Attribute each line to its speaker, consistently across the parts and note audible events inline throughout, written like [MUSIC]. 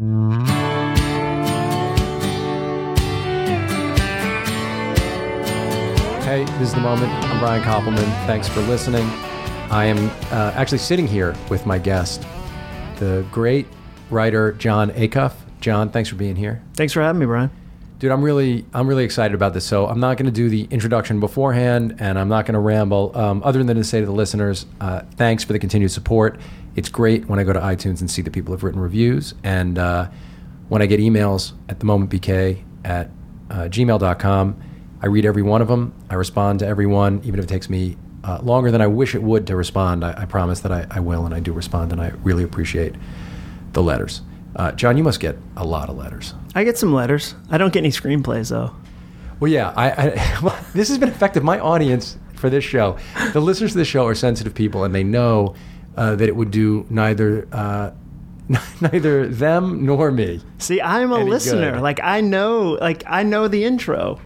Speaker 1: Hey, this is the moment. I'm Brian Koppelman. Thanks for listening. I am uh, actually sitting here with my guest, the great writer Jon Acuff. Jon, thanks for being here.
Speaker 2: Thanks for having me, Brian.
Speaker 1: Dude, I'm really, I'm really excited about this. So I'm not going to do the introduction beforehand, and I'm not going to ramble. Um, other than to say to the listeners, uh, thanks for the continued support. It's great when I go to iTunes and see that people have written reviews, and uh, when I get emails at the moment bk at uh, gmail.com. I read every one of them. I respond to everyone, even if it takes me uh, longer than I wish it would to respond. I, I promise that I, I, will, and I do respond, and I really appreciate the letters. Uh, Jon, you must get a lot of letters.
Speaker 2: I get some letters. I don't get any screenplays though.
Speaker 1: Well, yeah, I, I [LAUGHS] well, this has been effective. My audience for this show, the listeners to this show are sensitive people, and they know uh, that it would do neither uh, [LAUGHS] neither them nor me.
Speaker 2: See, I'm a listener. Good. Like I know, like I know the intro.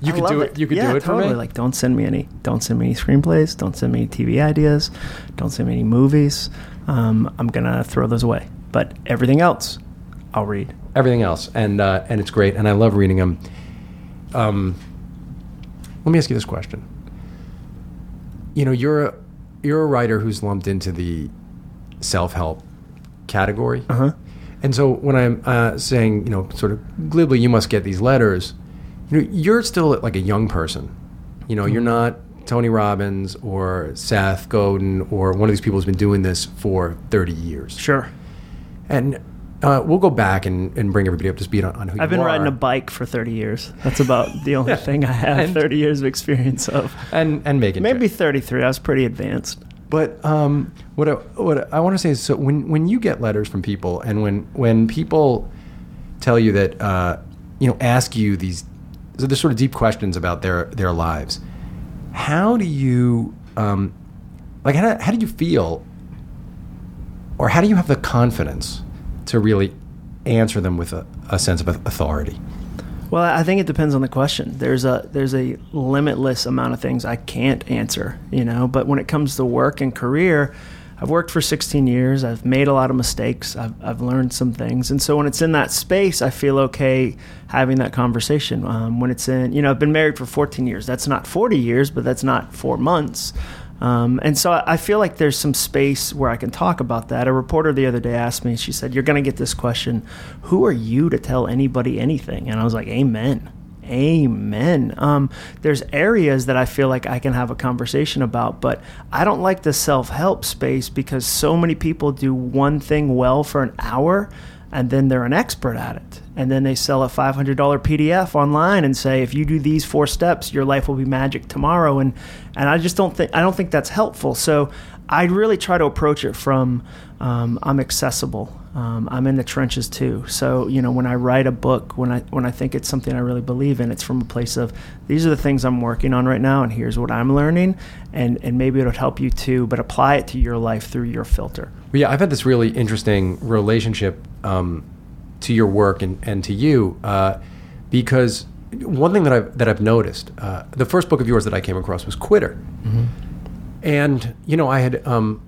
Speaker 1: You
Speaker 2: I
Speaker 1: could do it. it. You could
Speaker 2: yeah,
Speaker 1: do it
Speaker 2: totally.
Speaker 1: for me.
Speaker 2: Like, don't send me any. Don't send me any screenplays. Don't send me any TV ideas. Don't send me any movies. Um, I'm gonna throw those away. But everything else, I'll read.
Speaker 1: Everything else, and uh, and it's great, and I love reading them. Um, let me ask you this question. You know, you're a, you're a writer who's lumped into the self help category.
Speaker 2: Uh-huh.
Speaker 1: And so when I'm uh, saying, you know, sort of glibly, you must get these letters you know, you're still like a young person. You know, mm-hmm. you're not Tony Robbins or Seth Godin or one of these people who's been doing this for 30 years.
Speaker 2: Sure.
Speaker 1: And uh, we'll go back and, and bring everybody up to speed on, on who
Speaker 2: I've been
Speaker 1: are.
Speaker 2: riding a bike for 30 years. That's about the only yeah. [LAUGHS] thing I have and, 30 years of experience of.
Speaker 1: And and making
Speaker 2: maybe 33. I was pretty advanced.
Speaker 1: But um, what I, what I want to say is, so when when you get letters from people, and when when people tell you that, uh, you know, ask you these so there's sort of deep questions about their their lives. How do you um, like how, how do you feel, or how do you have the confidence to really answer them with a, a sense of authority?
Speaker 2: Well, I think it depends on the question. There's a there's a limitless amount of things I can't answer, you know. But when it comes to work and career, I've worked for 16 years. I've made a lot of mistakes. I've, I've learned some things. And so when it's in that space, I feel okay having that conversation. Um, when it's in, you know, I've been married for 14 years. That's not 40 years, but that's not four months. Um, and so I feel like there's some space where I can talk about that. A reporter the other day asked me, she said, You're going to get this question Who are you to tell anybody anything? And I was like, Amen. Amen. Um, there's areas that I feel like I can have a conversation about, but I don't like the self help space because so many people do one thing well for an hour and then they're an expert at it. And then they sell a $500 PDF online and say, if you do these four steps, your life will be magic tomorrow. And, and I just don't think, I don't think that's helpful. So I really try to approach it from um, I'm accessible. Um, I'm in the trenches too. So you know, when I write a book, when I when I think it's something I really believe in, it's from a place of these are the things I'm working on right now, and here's what I'm learning, and and maybe it'll help you too. But apply it to your life through your filter.
Speaker 1: Well, yeah, I've had this really interesting relationship um, to your work and and to you uh, because one thing that I've that I've noticed, uh, the first book of yours that I came across was Quitter. Mm-hmm. And you know, I had um,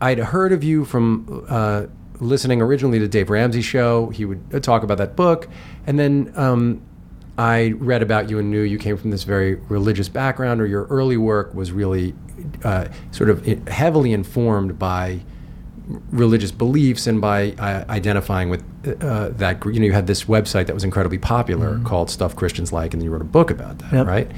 Speaker 1: I'd heard of you from uh, listening originally to Dave Ramsey's show. He would uh, talk about that book, and then um, I read about you and knew you came from this very religious background, or your early work was really uh, sort of heavily informed by religious beliefs and by uh, identifying with uh, that. You know, you had this website that was incredibly popular mm-hmm. called Stuff Christians Like, and you wrote a book about that, yep. right?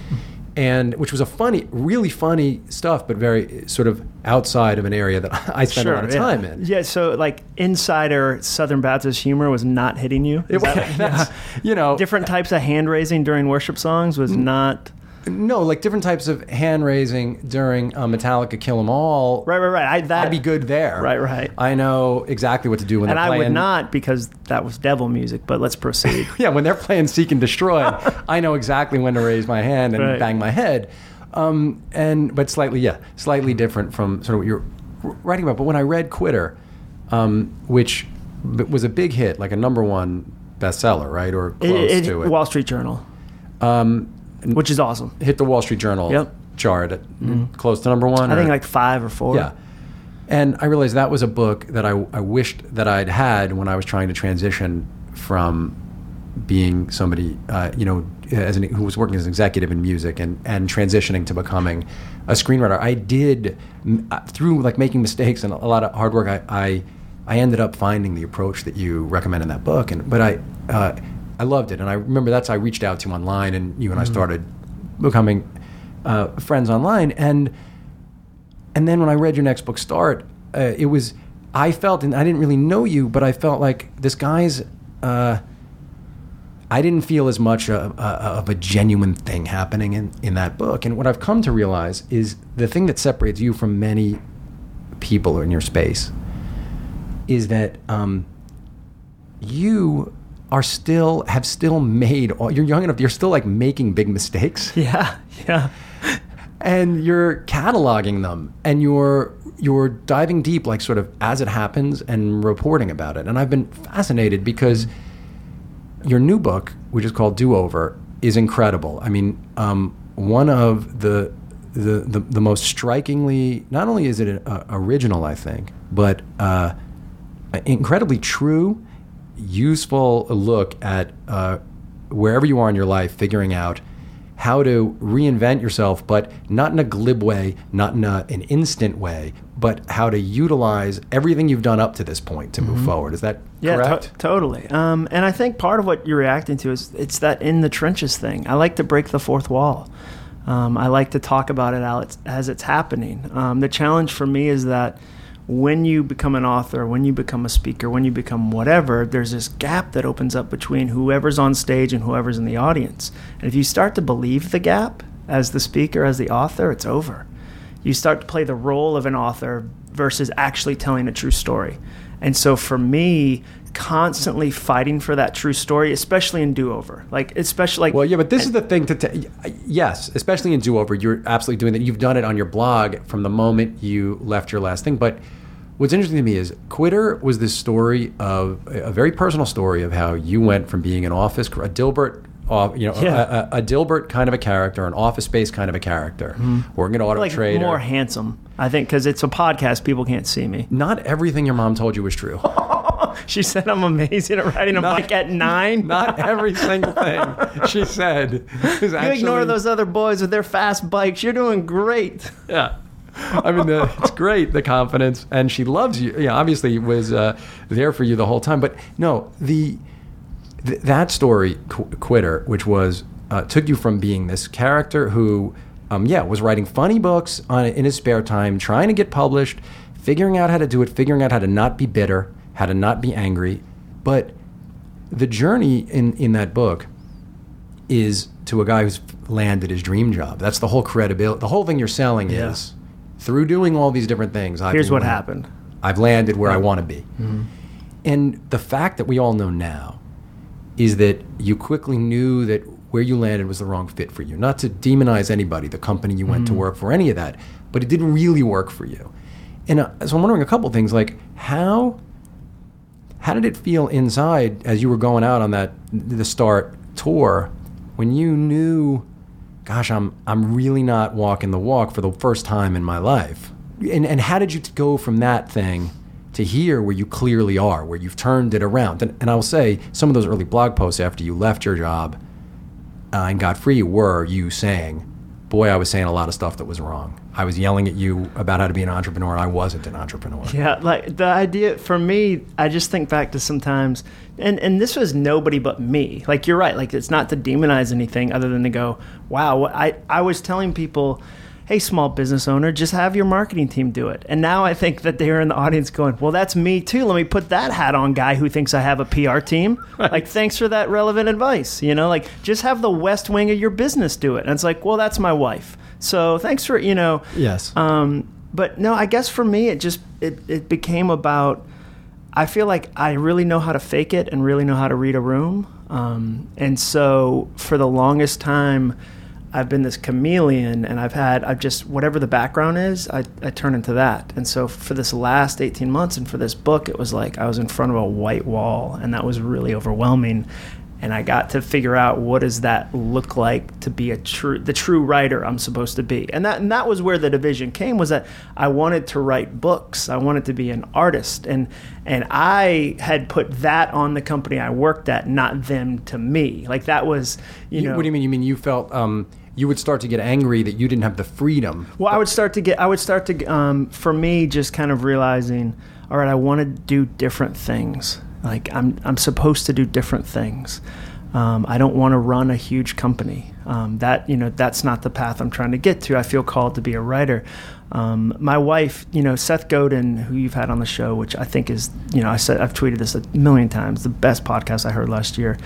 Speaker 1: and which was a funny, really funny stuff, but very sort of outside of an area that [LAUGHS] I spent
Speaker 2: sure,
Speaker 1: a lot of
Speaker 2: yeah.
Speaker 1: time in.
Speaker 2: Yeah, so like insider Southern Baptist humor was not hitting you.
Speaker 1: It, that, [LAUGHS] yeah. You know,
Speaker 2: different types of hand raising during worship songs was not.
Speaker 1: No, like different types of hand raising during uh, Metallica Kill 'Em All.
Speaker 2: Right, right, right. I, that,
Speaker 1: I'd be good there.
Speaker 2: Right, right.
Speaker 1: I know exactly what to do when
Speaker 2: and
Speaker 1: they're playing.
Speaker 2: I would not because that was devil music, but let's proceed. [LAUGHS]
Speaker 1: yeah, when they're playing Seek and Destroy, [LAUGHS] I know exactly when to raise my hand and right. bang my head. Um, and but slightly, yeah, slightly different from sort of what you're writing about. But when I read Quitter, um, which was a big hit, like a number one bestseller, right, or close
Speaker 2: it, it,
Speaker 1: to it,
Speaker 2: Wall Street Journal. Um, which is awesome.
Speaker 1: Hit the Wall Street Journal
Speaker 2: yep.
Speaker 1: chart at mm. close to number one.
Speaker 2: I or? think like five or four.
Speaker 1: Yeah. And I realized that was a book that I, I wished that I'd had when I was trying to transition from being somebody, uh, you know, as an, who was working as an executive in music and, and transitioning to becoming a screenwriter. I did uh, through like making mistakes and a lot of hard work. I, I I ended up finding the approach that you recommend in that book, and but I uh, I loved it, and I remember that's how I reached out to you online, and you and I started becoming uh, friends online, and and then when I read your next book, Start, uh, it was I felt, and I didn't really know you, but I felt like this guy's. Uh, I didn't feel as much a, a, of a genuine thing happening in, in that book. And what I've come to realize is the thing that separates you from many people in your space is that um, you are still have still made all, you're young enough you're still like making big mistakes. [LAUGHS]
Speaker 2: Yeah, yeah.
Speaker 1: and you're cataloging them and you're you're diving deep like sort of as it happens and reporting about it. And i've been fascinated because your new book which is called do over is incredible. I mean um, one of the, the the the most strikingly not only is it uh, original i think but uh, incredibly true useful look at uh, wherever you are in your life figuring out how to reinvent yourself, but not in a glib way, not in a, an instant way, but how to utilize everything you've done up to this point to move forward. Is that
Speaker 2: Yeah,
Speaker 1: correct?
Speaker 2: to- totally. Um, and I think part of what you're reacting to is it's that in the trenches thing. I like to break the fourth wall. Um, I like to talk about it as it's, as it's happening. Um, the challenge for me is that when you become an author, when you become a speaker, when you become whatever, there's this gap that opens up between whoever's on stage and whoever's in the audience. And if you start to believe the gap as the speaker, as the author, it's over. You start to play the role of an author versus actually telling a true story. And so for me, constantly fighting for that true story, especially in do over, like especially like
Speaker 1: Well, yeah, but this is the thing to t- yes, especially in do over, you're absolutely doing that. You've done it on your blog from the moment you left your last thing. But what's interesting to me is Quitter was this story of a very personal story of how you went from being an office a Dilbert. Uh, you know,
Speaker 2: Yeah.
Speaker 1: a, a, a Dilbert kind of a character, an office space kind of a character, working at Auto
Speaker 2: like
Speaker 1: Trader.
Speaker 2: more handsome. I think because it's a podcast, people can't see me.
Speaker 1: Not everything your mom told you was true. [LAUGHS]
Speaker 2: She said I'm amazing at riding a
Speaker 1: Not-
Speaker 2: bike at nine. [LAUGHS]
Speaker 1: Not every single thing she said. [LAUGHS] Is
Speaker 2: you
Speaker 1: actually,
Speaker 2: ignore those other boys with their fast bikes. You're doing great.
Speaker 1: Yeah. I mean, the, it's great the confidence, and she loves you. Yeah, obviously was uh, there for you the whole time. But no, the th- that story, Qu- Quitter, which was uh, took you from being this character who, um, yeah, was writing funny books on in his spare time, trying to get published, figuring out how to do it, figuring out how to not be bitter, how to not be angry, but the journey in in that book is to a guy who's landed his dream job. That's the whole credibility. The whole thing you're selling
Speaker 2: Yeah.
Speaker 1: is through doing all these different things. I've
Speaker 2: Here's what
Speaker 1: land-
Speaker 2: happened.
Speaker 1: I've landed where I want to be.
Speaker 2: Mm-hmm.
Speaker 1: And the fact that we all know now is that you quickly knew that where you landed was the wrong fit for you. Not to demonize anybody, the company you went to
Speaker 2: Mm-hmm.
Speaker 1: work for, any of that, but it didn't really work for you. And uh, so I'm wondering a couple things like how how did it feel inside as you were going out on that the start tour when you knew gosh i'm i'm really not walking the walk for the first time in my life and and how did you go from that thing to here where you clearly are where you've turned it around and, and i'll say some of those early blog posts after you left your job uh, and got free were you saying boy i was saying a lot of stuff that was wrong i was yelling at you about how to be an entrepreneur i wasn't an entrepreneur
Speaker 2: Yeah, like the idea for me, I just think back to sometimes, and and this was nobody but me. Like you're right. Like it's not to demonize anything other than to go, wow. I I was telling people, hey, small business owner, just have your marketing team do it. And now I think that they're in the audience going, well, that's me too. Let me put that hat on, guy who thinks I have a PR team. [LAUGHS] Like, thanks for that relevant advice. You know, like just have the West Wing of your business do it. And it's like, well, that's my wife. So thanks for you know.
Speaker 1: yes
Speaker 2: Um, but no, I guess for me, it just it, it became about. I feel like I really know how to fake it and really know how to read a room. Um, and so for the longest time, I've been this chameleon, and I've had I've just whatever the background is, I, I turn into that. And so for this last eighteen months, and for this book, it was like I was in front of a white wall, and that was really overwhelming. and I got to figure out what does that look like to be a true the true writer I'm supposed to be. And that and that was where the division came was that I wanted to write books. I wanted to be an artist and and I had put that on the company I worked at, not them to me. Like that was, you,
Speaker 1: You-
Speaker 2: know
Speaker 1: what do you mean? You mean you felt um, you would start to get angry that you didn't have the freedom.
Speaker 2: Well, I would start to get, I would start to, um, for me, just kind of realizing, all right, I want to do different things. Like I'm, I'm supposed to do different things. Um, I don't want to run a huge company. Um, that you know, that's not the path I'm trying to get to. I feel called to be a writer. Um, my wife, you know, Seth Godin, who you've had on the show, which I think is, you know, I said I've tweeted this a million times, the best podcast I heard last year.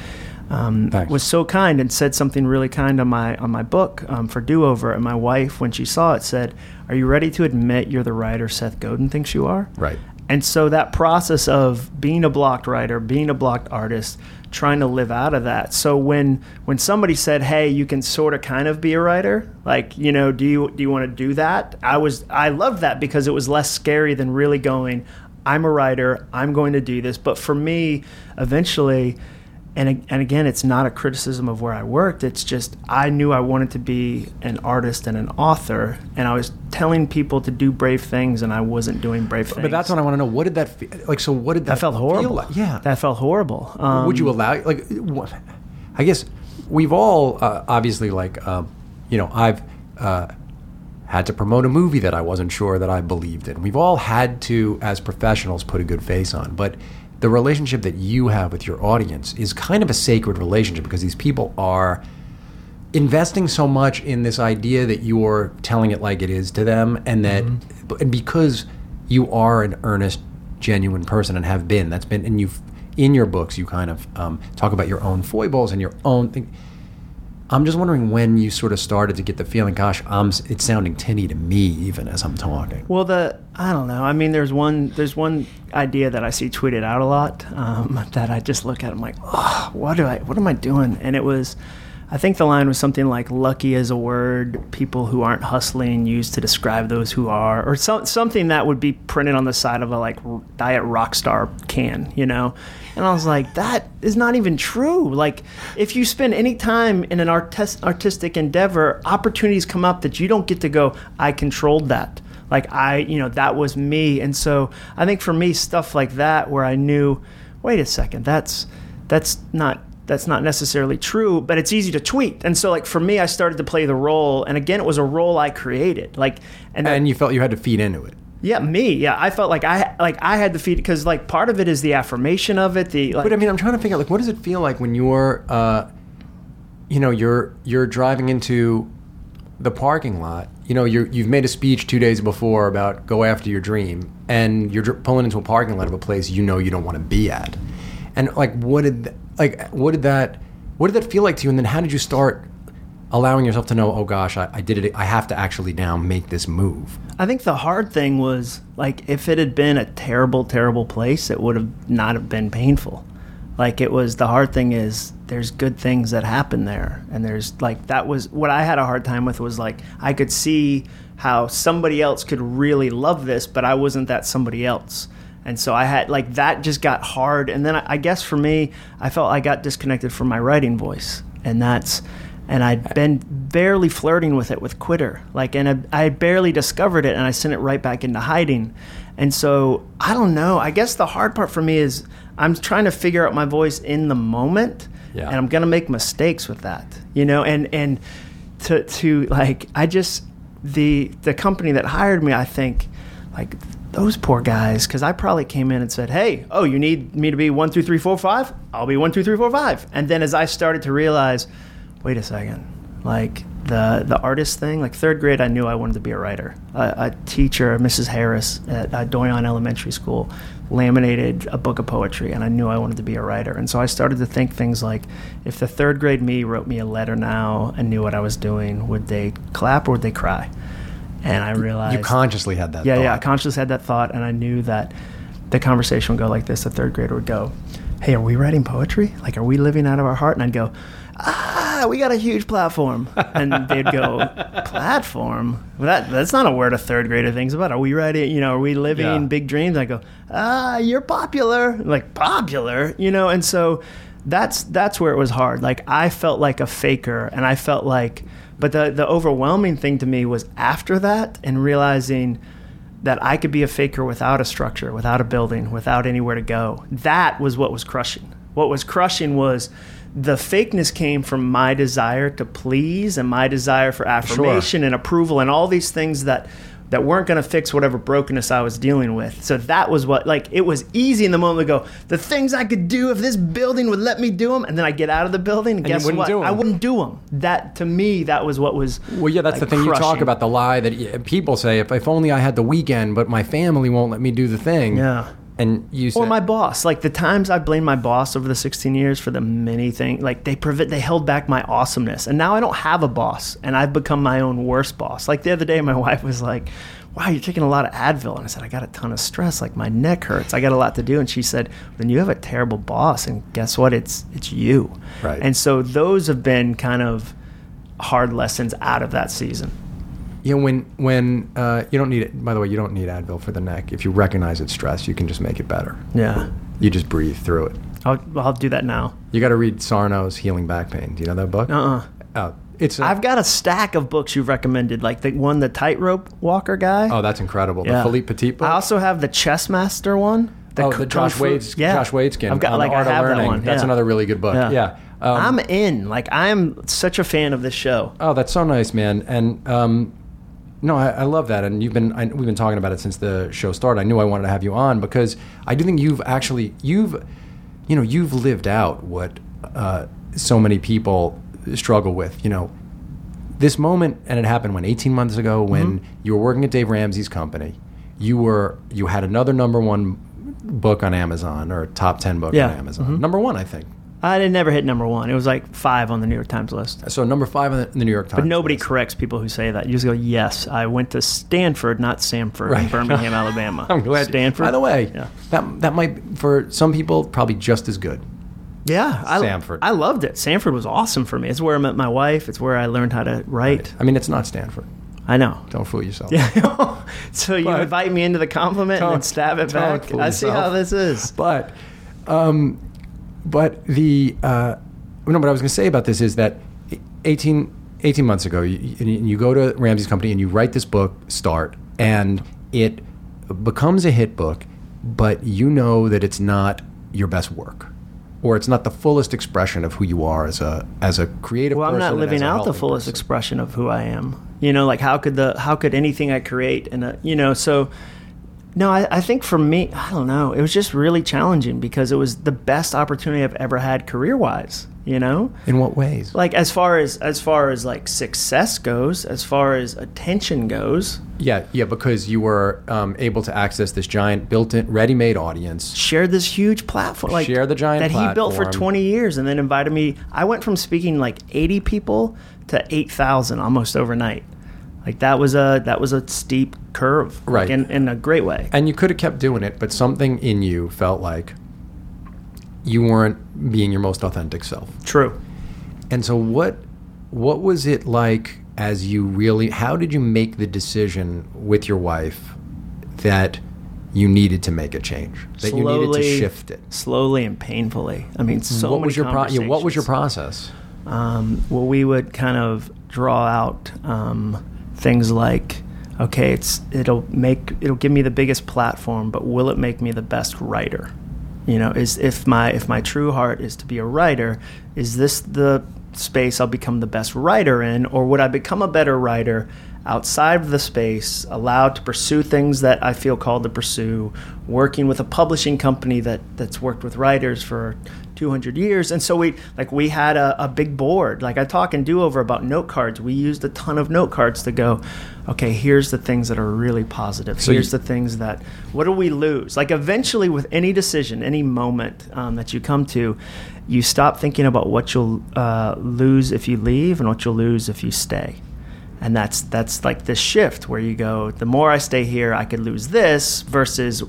Speaker 2: Um, was so kind and said something really kind on my on my book um, for Do Over. And my wife, when she saw it, said, "Are you ready to admit you're the writer Seth Godin thinks you are?"
Speaker 1: Right.
Speaker 2: And so that process of being a blocked writer, being a blocked artist, trying to live out of that. So when when somebody said, "Hey, you can sort of kind of be a writer," like you know, do you do you want to do that? I was I loved that because it was less scary than really going. I'm a writer. I'm going to do this. But for me, eventually, and and again, it's not a criticism of where I worked. It's just I knew I wanted to be an artist and an author, and I was telling people to do brave things, and I wasn't doing brave things.
Speaker 1: But that's what I want to know. What did that feel like? So what did that?
Speaker 2: That felt
Speaker 1: feel
Speaker 2: horrible.
Speaker 1: like? Yeah.
Speaker 2: that felt horrible. Um,
Speaker 1: would you allow like what i guess we've all uh, obviously like um, you know i've uh, had to promote a movie that i wasn't sure that i believed in we've all had to as professionals put a good face on but the relationship that you have with your audience is kind of a sacred relationship because these people are investing so much in this idea that you're telling it like it is to them and that and because you are an earnest genuine person and have been that's been and you've in your books you kind of um, talk about your own foibles and your own thing i'm just wondering when you sort of started to get the feeling gosh i'm it's sounding tinny to me even as i'm talking
Speaker 2: Well, the I don't know. I mean, there's one there's one idea that I see tweeted out a lot um, [LAUGHS] that I just look at. I'm like, oh, what do I what am I doing? And it was, I think the line was something like "lucky is a word people who aren't hustling use to describe those who are," or so, something that would be printed on the side of a like diet rockstar can, you know. And I was like, that is not even true. Like, if you spend any time in an artis- artistic endeavor, opportunities come up that you don't get to go. I controlled that like i you know that was me and so i think for me stuff like that where i knew wait a second that's that's not that's not necessarily true but it's easy to tweet and so like for me i started to play the role and again it was a role i created like and,
Speaker 1: and you felt you had to feed into it
Speaker 2: yeah me yeah i felt like i like i had the feed because like part of it is the affirmation of it the like
Speaker 1: But I mean, I'm trying to figure out like what does it feel like when you're, uh, you know, you're you're driving into the parking lot. You know, you're, you've made a speech two days before about go after your dream, and you're dr- pulling into a parking lot of a place you know you don't want to be at. And like, what did like what did that what did that feel like to you? And then how did you start allowing yourself to know? Oh gosh, I, I did it. I have to actually now make this move.
Speaker 2: I think the hard thing was like if it had been a terrible, terrible place, it would have not have been painful. Like it was the hard thing is there's good things that happen there, and there's like that was what I had a hard time with was like I could see how somebody else could really love this, but I wasn't that somebody else. And so I had like that just got hard, and then I, I guess for me, I felt I got disconnected from my writing voice, and that's and I'd been barely flirting with it with Quitter, like, and I, I had barely discovered it, and I sent it right back into hiding. And so I don't know. I guess the hard part for me is I'm trying to figure out my voice in the moment,
Speaker 1: Yeah.
Speaker 2: and I'm gonna make mistakes with that, you know. And and to to like I just the the company that hired me, I think, like those poor guys, because I probably came in and said, "Hey, oh, you need me to be one, two, three, four, five? I'll be one, two, three, four, five." And then as I started to realize, wait a second, like the the artist thing, like third grade, I knew I wanted to be a writer. A, a teacher, Mrs. Harris at uh, Doyon Elementary School, laminated a book of poetry, and I knew I wanted to be a writer. And so I started to think things like, if the third grade me wrote me a letter now and knew what I was doing, would they clap or would they cry? And I realized
Speaker 1: You consciously had that.
Speaker 2: yeah,
Speaker 1: thought.
Speaker 2: yeah. I consciously had that thought, and I knew that the conversation would go like this. The third grader would go, "Hey, are we writing poetry? Like, are we living out of our heart?" And I'd go, "Ah, we got a huge platform." And they'd go, "Platform? Well, that that's not a word a third grader thinks about. Are we writing? You know, are we living
Speaker 1: Yeah.
Speaker 2: big dreams?" I go, "Ah, you're popular." Like popular, you know. And so that's that's where it was hard. Like I felt like a faker, and I felt like, but the the overwhelming thing to me was after that and realizing that I could be a faker without a structure, without a building, without anywhere to go. That was what was crushing. What was crushing was the fakeness came from my desire to please and my desire for affirmation and approval and all these things that that weren't going to fix whatever brokenness I was dealing with. So that was what, like, it was easy in the moment to go, the things I could do if this building would let me do them. And then I get out of the building, and,
Speaker 1: you
Speaker 2: guess what? I wouldn't do them. That, to me, that was what was.
Speaker 1: Well, yeah, that's
Speaker 2: like,
Speaker 1: the thing you talk about the lie that people say. If, if only I had the weekend, but my family won't let me do the thing.
Speaker 2: Yeah.
Speaker 1: And you said,
Speaker 2: Or my boss. Like the times I blamed my boss over the 16 years for the many things, like they prevent, they held back my awesomeness. And now I don't have a boss and I've become my own worst boss. Like the other day, my [LAUGHS] wife was like, wow, you're taking a lot of Advil. And I said, I got a ton of stress. Like my neck hurts. I got a lot to do. And she said, then you have a terrible boss. And guess what? It's, it's you.
Speaker 1: Right.
Speaker 2: And so those have been kind of hard lessons out of that season.
Speaker 1: You know, when when uh, you don't need it. By the way, you don't need Advil for the neck. If you recognize it's stress, you can just make it better.
Speaker 2: Yeah.
Speaker 1: You just breathe through it.
Speaker 2: I'll, I'll do that now.
Speaker 1: You got to read Sarno's Healing Back Pain. Do you know that book?
Speaker 2: Uh-uh.
Speaker 1: Oh, it's. A,
Speaker 2: I've got a stack of books you've recommended, like the one, the tightrope walker guy.
Speaker 1: oh, that's incredible. The Philippe Petit book.
Speaker 2: I also have the chess master one.
Speaker 1: oh, the Josh Wade's Josh Waitzkin.
Speaker 2: I've got like
Speaker 1: art
Speaker 2: I have
Speaker 1: of learning.
Speaker 2: that one.
Speaker 1: That's another really good book. Yeah. Um,
Speaker 2: I'm in. Like I'm such a fan of this show.
Speaker 1: Oh, that's so nice, man. And um, no, I, I love that. And you've been I, we've been talking about it since the show started. I knew I wanted to have you on because I do think you've actually you've you know you've lived out what uh, so many people struggle with. You know, this moment, and it happened when 18 months ago when
Speaker 2: Mm-hmm.
Speaker 1: you were working at Dave Ramsey's company. You were you had another number one book on Amazon or top 10 book
Speaker 2: Yeah. Mm-hmm.
Speaker 1: on Amazon. Number one, I think.
Speaker 2: I didn't never hit number one. It was like five on the New York Times list.
Speaker 1: So number five in the, the New York Times.
Speaker 2: But nobody
Speaker 1: list.
Speaker 2: corrects people who say that. You just go, yes, I went to Stanford, not Samford, in
Speaker 1: Right.
Speaker 2: Birmingham, [LAUGHS] Alabama.
Speaker 1: I'm glad.
Speaker 2: Stanford.
Speaker 1: By the way,
Speaker 2: Yeah.
Speaker 1: that that might for some people probably just as good.
Speaker 2: Yeah, I,
Speaker 1: Samford.
Speaker 2: I loved it. Samford was awesome for me. It's where I met my wife. It's where I learned how to write.
Speaker 1: I mean, it's not Stanford.
Speaker 2: I know.
Speaker 1: Don't fool yourself.
Speaker 2: Yeah. [LAUGHS] so you
Speaker 1: But-
Speaker 2: invite me into the compliment and stab it back. I see
Speaker 1: yourself.
Speaker 2: how this is.
Speaker 1: But, um, but the uh, no. What I was going to say about this is that 18, 18 months ago, you, you go to Ramsey's company and you write this book, Start, and it becomes a hit book, but you know that it's not your best work. Or it's not the fullest expression of who you are as a as a creative.
Speaker 2: Well, I'm not living out the fullest
Speaker 1: person.
Speaker 2: expression of who I am. You know, like how could the how could anything I create and uh, you know so. No, I, I think for me, I don't know. It was just really challenging because it was the best opportunity I've ever had career wise. You know,
Speaker 1: In what ways?
Speaker 2: like as far as as far as like success goes, as far as attention goes,
Speaker 1: Yeah, yeah, because you were um, able to access this giant built-in, ready-made audience.
Speaker 2: shared this huge platform like
Speaker 1: Share the giant
Speaker 2: that he built for 20 years and then invited me i went from speaking like 80 people to 8000 almost overnight like that was a that was a steep curve like,
Speaker 1: Right.
Speaker 2: in, in a great way
Speaker 1: And you could have kept doing it, but something in you felt like you weren't being your most authentic self.
Speaker 2: true
Speaker 1: And so what what was it like as you really how did you make the decision with your wife that you needed to make a change? That you needed to shift it?
Speaker 2: slowly and painfully i mean so
Speaker 1: what
Speaker 2: many
Speaker 1: was your pro- yeah, what was your process?
Speaker 2: um, well, we would kind of draw out um, things like, okay, it's it'll make it'll give me the biggest platform, but will it make me the best writer? You know, is if my if my true heart is to be a writer, is this the space I'll become the best writer in, or would I become a better writer outside of the space, allowed to pursue things that I feel called to pursue, working with a publishing company that that's worked with writers for 200 years. And so we like we had a, a big board. Like i talk and do over about note cards. We used a ton of note cards to go okay here's the things that are really positive.
Speaker 1: So
Speaker 2: here's
Speaker 1: you-
Speaker 2: the things that what do we lose? Like eventually with any decision any moment um, that you come to you stop thinking about what you'll uh, lose if you leave and what you'll lose if you stay. And that's that's like this shift where you go the more i stay here i could lose this versus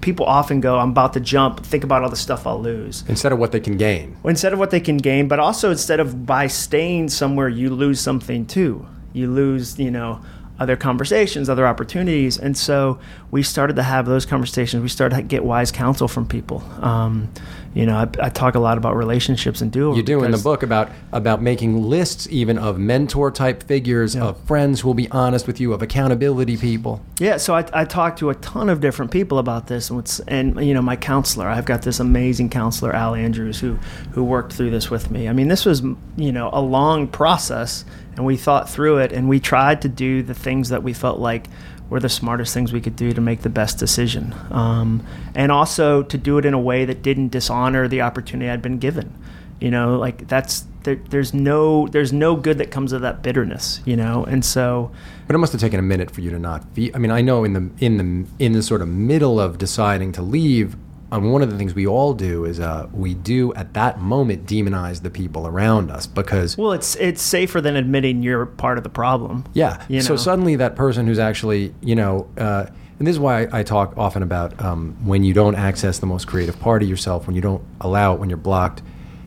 Speaker 2: people often go i'm about to jump think about all the stuff i'll lose
Speaker 1: Instead of what they can gain.
Speaker 2: Well, instead of what they can gain, but also instead of by staying somewhere, you lose something too. You lose, you know, other conversations, other opportunities. And so we started to have those conversations. We started to get wise counsel from people. Um, you know, I, I talk a lot about relationships and do
Speaker 1: You do in the book about about making lists even of mentor type figures,
Speaker 2: Yeah.
Speaker 1: of friends who will be honest with you, of accountability people.
Speaker 2: Yeah, so I, I talked to a ton of different people about this, and, what's, and you know, my counselor. I've got this amazing counselor, Al Andrews, who who worked through this with me. I mean, this was you know a long process, and we thought through it, and we tried to do the things that we felt like were the smartest things we could do to make the best decision, um, and also to do it in a way that didn't dishonor the opportunity I'd been given. You know, like that's there, there's no there's no good that comes of that bitterness. You know, and so.
Speaker 1: But it must have taken a minute for you to not feel. I mean, I know in the in the in the sort of middle of deciding to leave, um, one of the things we all do is uh, we do at that moment demonize the people around us because
Speaker 2: Well, it's it's safer than admitting you're part of the problem.
Speaker 1: Yeah.
Speaker 2: You
Speaker 1: so suddenly that person who's actually, you know, uh, and this is why I, I talk often about um, when you don't access the most creative part of yourself, when you don't allow it, when you're blocked.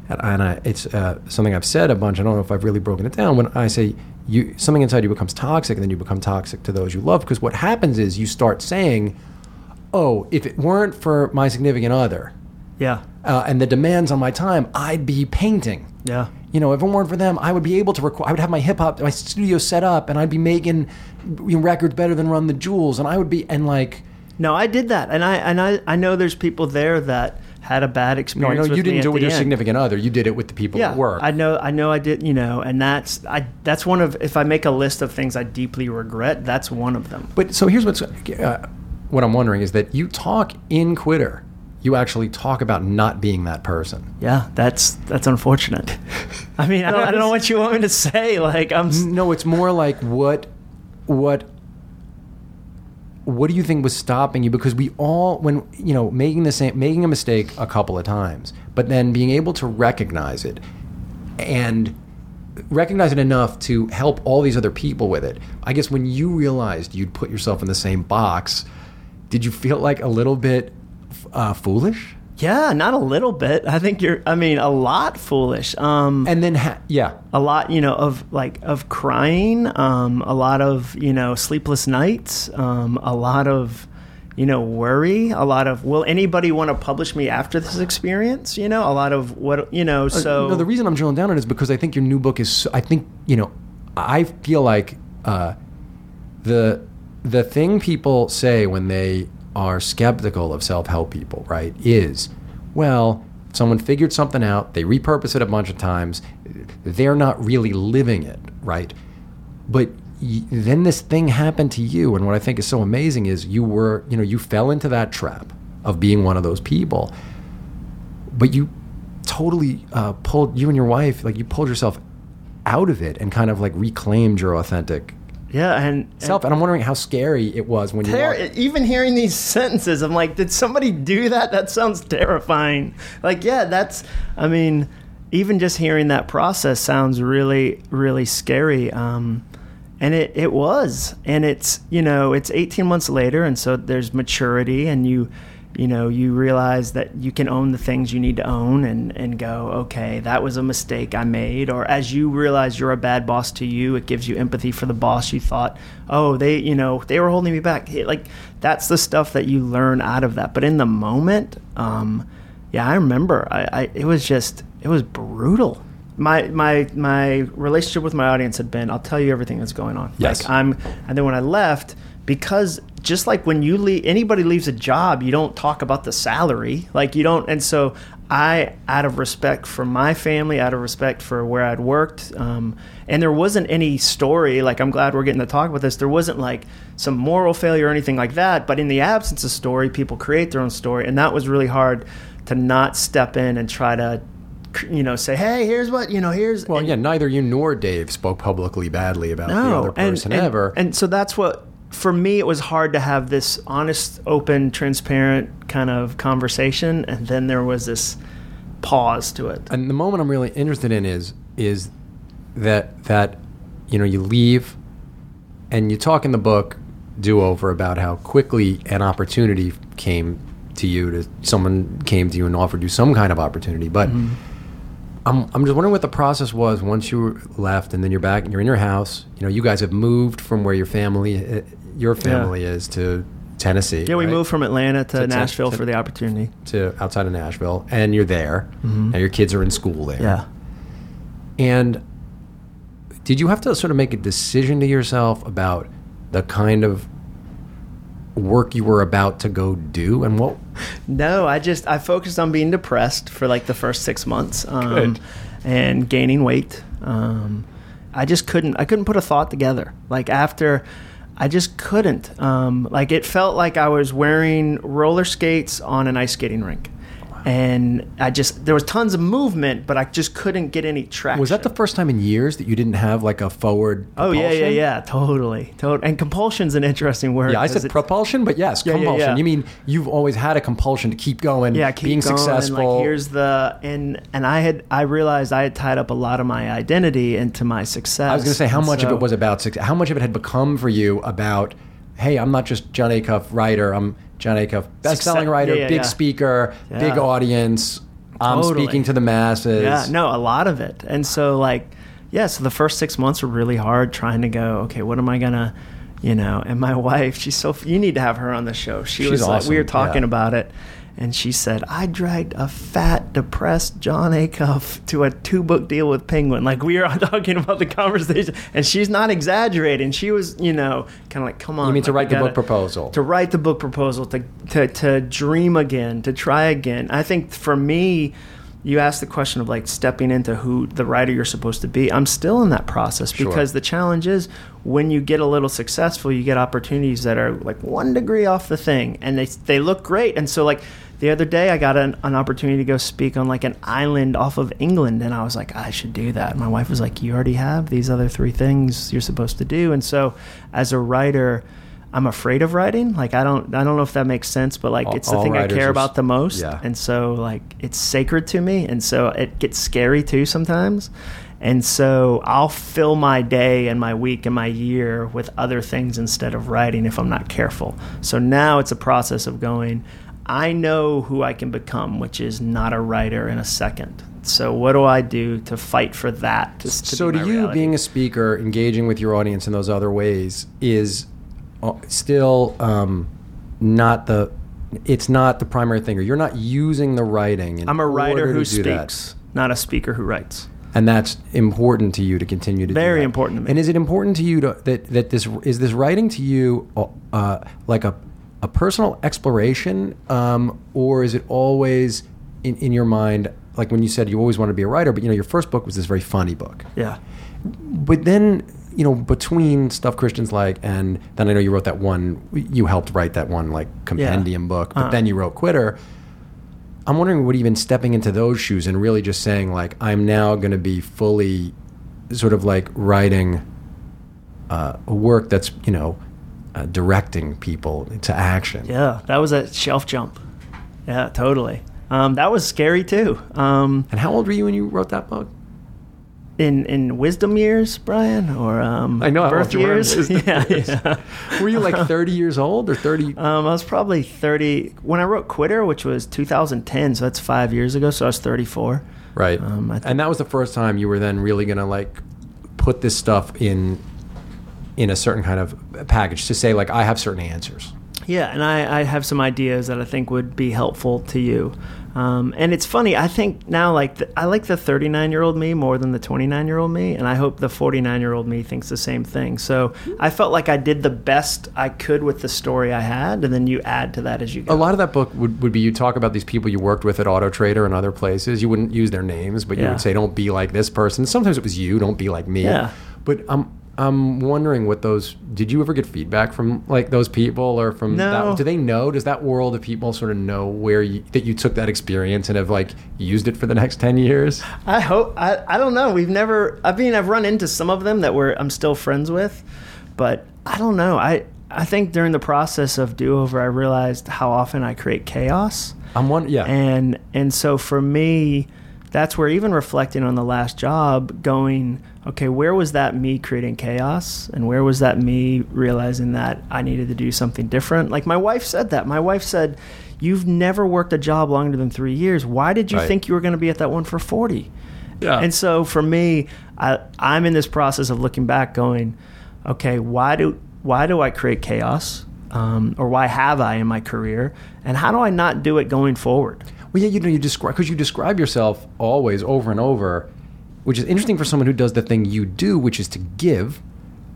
Speaker 1: And, and I, it's uh, something I've said a bunch. I don't know if I've really broken it down. When I say you, something inside you becomes toxic, and then you become toxic to those you love. Because what happens is you start saying, "Oh, if it weren't for my significant other
Speaker 2: Yeah.
Speaker 1: uh, and the demands on my time, I'd be painting."
Speaker 2: Yeah.
Speaker 1: You know, if it weren't for them, I would be able to record. I would have my hip hop, my studio set up, and I'd be making you know, records better than Run the Jewels, and I would be, and like,
Speaker 2: No, I did that, and I and I, I know there's people there that had a bad
Speaker 1: no, I
Speaker 2: experience.
Speaker 1: know you didn't do it with your
Speaker 2: end.
Speaker 1: significant other. You did it with the people
Speaker 2: Yeah,
Speaker 1: at work.
Speaker 2: I know, I know, I did. You know, and that's I. That's one of if I make a list of things I deeply regret, that's one of them.
Speaker 1: but so here's what's uh, what I'm wondering is that you talk in Quitter. You actually talk about not being that person.
Speaker 2: Yeah, that's that's unfortunate. I mean, I don't, I don't know what you want me to say. Like I'm. s-
Speaker 1: No, it's more like what, what, what do you think was stopping you? Because we all, when you know, making the same, making a mistake a couple of times, but then being able to recognize it and recognize it enough to help all these other people with it. I guess when you realized you'd put yourself in the same box, did you feel like a little bit uh, foolish?
Speaker 2: Yeah, not a little bit. I think you're. I mean, a lot foolish. Um,
Speaker 1: And then, ha- yeah,
Speaker 2: a lot you know of like of crying um a lot of you know sleepless nights um a lot of you know worry a lot of will anybody want to publish me after this experience you know a lot of what you know so
Speaker 1: Uh, no, the reason I'm drilling down on it is because I think your new book is. so- I think you know. I feel like uh, the the thing people say when they are skeptical of self help people, right, is, well, someone figured something out, they repurpose it a bunch of times, they're not really living it, right? But then this thing happened to you, and what I think is so amazing is you were, you know, you fell into that trap of being one of those people but you totally uh, pulled you and your wife like you pulled yourself out of it and kind of like reclaimed your authentic
Speaker 2: yeah and,
Speaker 1: self and i'm wondering how scary it was when you
Speaker 2: Ter-
Speaker 1: walked-
Speaker 2: even hearing these [LAUGHS] sentences, I'm like, did somebody do that? That sounds terrifying. Like, yeah, that's. I mean, even just hearing that process sounds really, really scary. Um, and it, it was, and it's you know, it's 18 months later, and so there's maturity, and you, you know, you realize that you can own the things you need to own, and and go, okay, that was a mistake I made, or as you realize you're a bad boss to you, it gives you empathy for the boss you thought, oh, they, you know, they were holding me back. It- Like that's the stuff that you learn out of that. But in the moment, um, yeah, I remember, I, I it was just, it was brutal. My my my relationship with my audience had been, I'll tell you everything that's going on.
Speaker 1: Yes.
Speaker 2: Like I'm, and then when I left, because just like when you leave, anybody leaves a job, you don't talk about the salary. Like you don't, and so I, out of respect for my family, out of respect for where I'd worked, um, and there wasn't any story. Like I'm glad we're getting to talk about this. There wasn't like some moral failure or anything like that. But in the absence of story, people create their own story, and that was really hard to not step in and try to, you know, say, hey, here's what you know, here's
Speaker 1: well
Speaker 2: and-
Speaker 1: yeah neither you nor dave spoke publicly badly about the other person ever
Speaker 2: And so that's what for me it was hard to have this honest, open, transparent kind of conversation, and then there was this pause to it.
Speaker 1: and the moment i'm really interested in is is that that you know you leave and you talk in the book do over about how quickly an opportunity came to you to someone came to you and offered you some kind of opportunity. But I'm, I'm just wondering what the process was once you left and then you're back and you're in your house. You know you guys have moved from where your family uh, your family is to Tennessee.
Speaker 2: Yeah, we
Speaker 1: right?
Speaker 2: moved from Atlanta to,
Speaker 1: To-
Speaker 2: Nashville for the opportunity.
Speaker 1: to outside of Nashville, and you're there, and your kids are in school there.
Speaker 2: Yeah.
Speaker 1: And did you have to sort of make a decision to yourself about the kind of work you were about to go do, and what? [LAUGHS]
Speaker 2: No, I just I focused on being depressed for like the first six months, um, and gaining weight. Um, I just couldn't. I couldn't put a thought together. Like after, I just couldn't. Um, like it felt like I was wearing roller skates on an ice skating rink, and I just there was tons of movement, but I just couldn't get any traction.
Speaker 1: Was that the first time in years that you didn't have like a forward?
Speaker 2: Oh yeah, yeah, yeah, totally, totally. And compulsion's an interesting word.
Speaker 1: Yeah, I said propulsion, but yes,
Speaker 2: Yeah, yeah,
Speaker 1: compulsion.
Speaker 2: yeah.
Speaker 1: You mean you've always had a compulsion to keep going,
Speaker 2: yeah, keep
Speaker 1: being
Speaker 2: going,
Speaker 1: successful.
Speaker 2: Like here's the and and I had I realized I had tied up a lot of my identity into my success.
Speaker 1: I was going to say how
Speaker 2: And
Speaker 1: much of it was about success. How much of it had become for you about, hey, I'm not just Jon Acuff writer. I'm Jon Acuff, best-selling
Speaker 2: Success-
Speaker 1: writer,
Speaker 2: yeah, yeah,
Speaker 1: big
Speaker 2: yeah.
Speaker 1: speaker, big
Speaker 2: Yeah.
Speaker 1: audience. I'm
Speaker 2: Totally.
Speaker 1: speaking to the masses.
Speaker 2: Yeah, no, a lot of it. And so like yeah, so the first six months were really hard trying to go, okay, what am I gonna you know, and my [LAUGHS] wife, she's so you need to have her on the show. She
Speaker 1: She's
Speaker 2: was like we were talking
Speaker 1: yeah.
Speaker 2: about it and she said, I dragged a fat, depressed Jon Acuff to a two book deal with Penguin. Like we are [LAUGHS] talking about the conversation, and she's not exaggerating. She was, you know, kind of like, come on.
Speaker 1: You mean to write the book proposal?
Speaker 2: to write the book proposal, to, to, to dream again, to try again. I think for me, you asked the question of like stepping into who the writer you're supposed to be. I'm still in that process
Speaker 1: Sure.
Speaker 2: because the challenge is when you get a little successful, you get opportunities that are like one degree off the thing and they, they look great. And so, like, the other day, I got an, an opportunity to go speak on like an island off of England, and I was like, I should do that. My wife was like, You already have these other three things you're supposed to do. And so, as a writer, I'm afraid of writing. Like I don't I don't know if that makes sense, but like
Speaker 1: All-
Speaker 2: it's the thing I care
Speaker 1: are
Speaker 2: about the most.
Speaker 1: yeah.
Speaker 2: And so like it's sacred to me and so it gets scary too sometimes. And so I'll fill my day and my week and my year with other things instead of writing if I'm not careful. So now it's a process of going I know who I can become, which is not a writer in a second. So what do I do to fight for that? To, to
Speaker 1: so to you,
Speaker 2: reality?
Speaker 1: being a speaker, engaging with your audience in those other ways is uh, still um, not the. It's not the primary thing, or you're not using the writing. In
Speaker 2: I'm a writer who
Speaker 1: do that.
Speaker 2: speaks, not a speaker who writes.
Speaker 1: and that's important to you to continue to do
Speaker 2: Very important to me.
Speaker 1: And is it important to you to, that that this is this writing to you uh, like a a personal exploration, um, or is it always in, in your mind like when you said you always wanted to be a writer, but you know your first book was this very funny book,
Speaker 2: Yeah.
Speaker 1: but then you know between stuff Christians like and then I know you wrote that one you helped write that one like compendium book, but
Speaker 2: Uh-huh.
Speaker 1: then you wrote Quitter. I'm wondering what even stepping into those shoes and really just saying like I'm now going to be fully sort of like writing uh, a work that's you know uh, directing people to action.
Speaker 2: Yeah, that was a shelf jump. Yeah, totally. Um, that was scary too. Um,
Speaker 1: And how old were you when you wrote that book?
Speaker 2: in in wisdom years, Brian, or um,
Speaker 1: I know
Speaker 2: birth
Speaker 1: old you were in
Speaker 2: years. yeah,
Speaker 1: years.
Speaker 2: yeah.
Speaker 1: Were you like 30 years old or 30?
Speaker 2: Um, I was probably thirty when I wrote Quitter, which was 2010. So that's five years ago. So I was 34.
Speaker 1: Right.
Speaker 2: Um, I think-
Speaker 1: and that was the first time you were then really going to like put this stuff in in a certain kind of package to say like I have certain answers.
Speaker 2: Yeah, and I, I have some ideas that I think would be helpful to you. Um, and it's funny, I think now, like, the, I like the 39 year old me more than the 29 year old me, and I hope the 49 year old me thinks the same thing. So I felt like I did the best I could with the story I had, and then you add to that as you go.
Speaker 1: A lot of that book would, would be you talk about these people you worked with at Auto Trader and other places. You wouldn't use their names, but you
Speaker 2: Yeah.
Speaker 1: would say, "Don't be like this person." Sometimes it was you, "Don't be like me."
Speaker 2: Yeah.
Speaker 1: But I'm I'm wondering what those. Did you ever get feedback from like those people or from?
Speaker 2: No.
Speaker 1: That, do they know? Does that world of people sort of know where you that you took that experience and have like used it for the next ten years?
Speaker 2: I hope I, I don't know. We've never. I mean, I've run into some of them that we're I'm still friends with, but I don't know. I I think during the process of do over, I realized how often I create chaos,
Speaker 1: I'm one. Yeah.
Speaker 2: and and so for me, that's where even reflecting on the last job, going, okay, where was that me creating chaos, and where was that me realizing that I needed to do something different? Like my wife said that. My wife said. You've never worked a job longer than three years. Why did you
Speaker 1: Right.
Speaker 2: think you were going to be at that one for 40?
Speaker 1: yeah.
Speaker 2: And so for me, I, I'm in this process of looking back, going, okay, why do why do I create chaos? um, or why have I in my career, and how do I not do it going forward?
Speaker 1: Well, yeah, you know, you describe because you describe yourself always over and over, which is interesting for someone who does the thing you do, which is to give.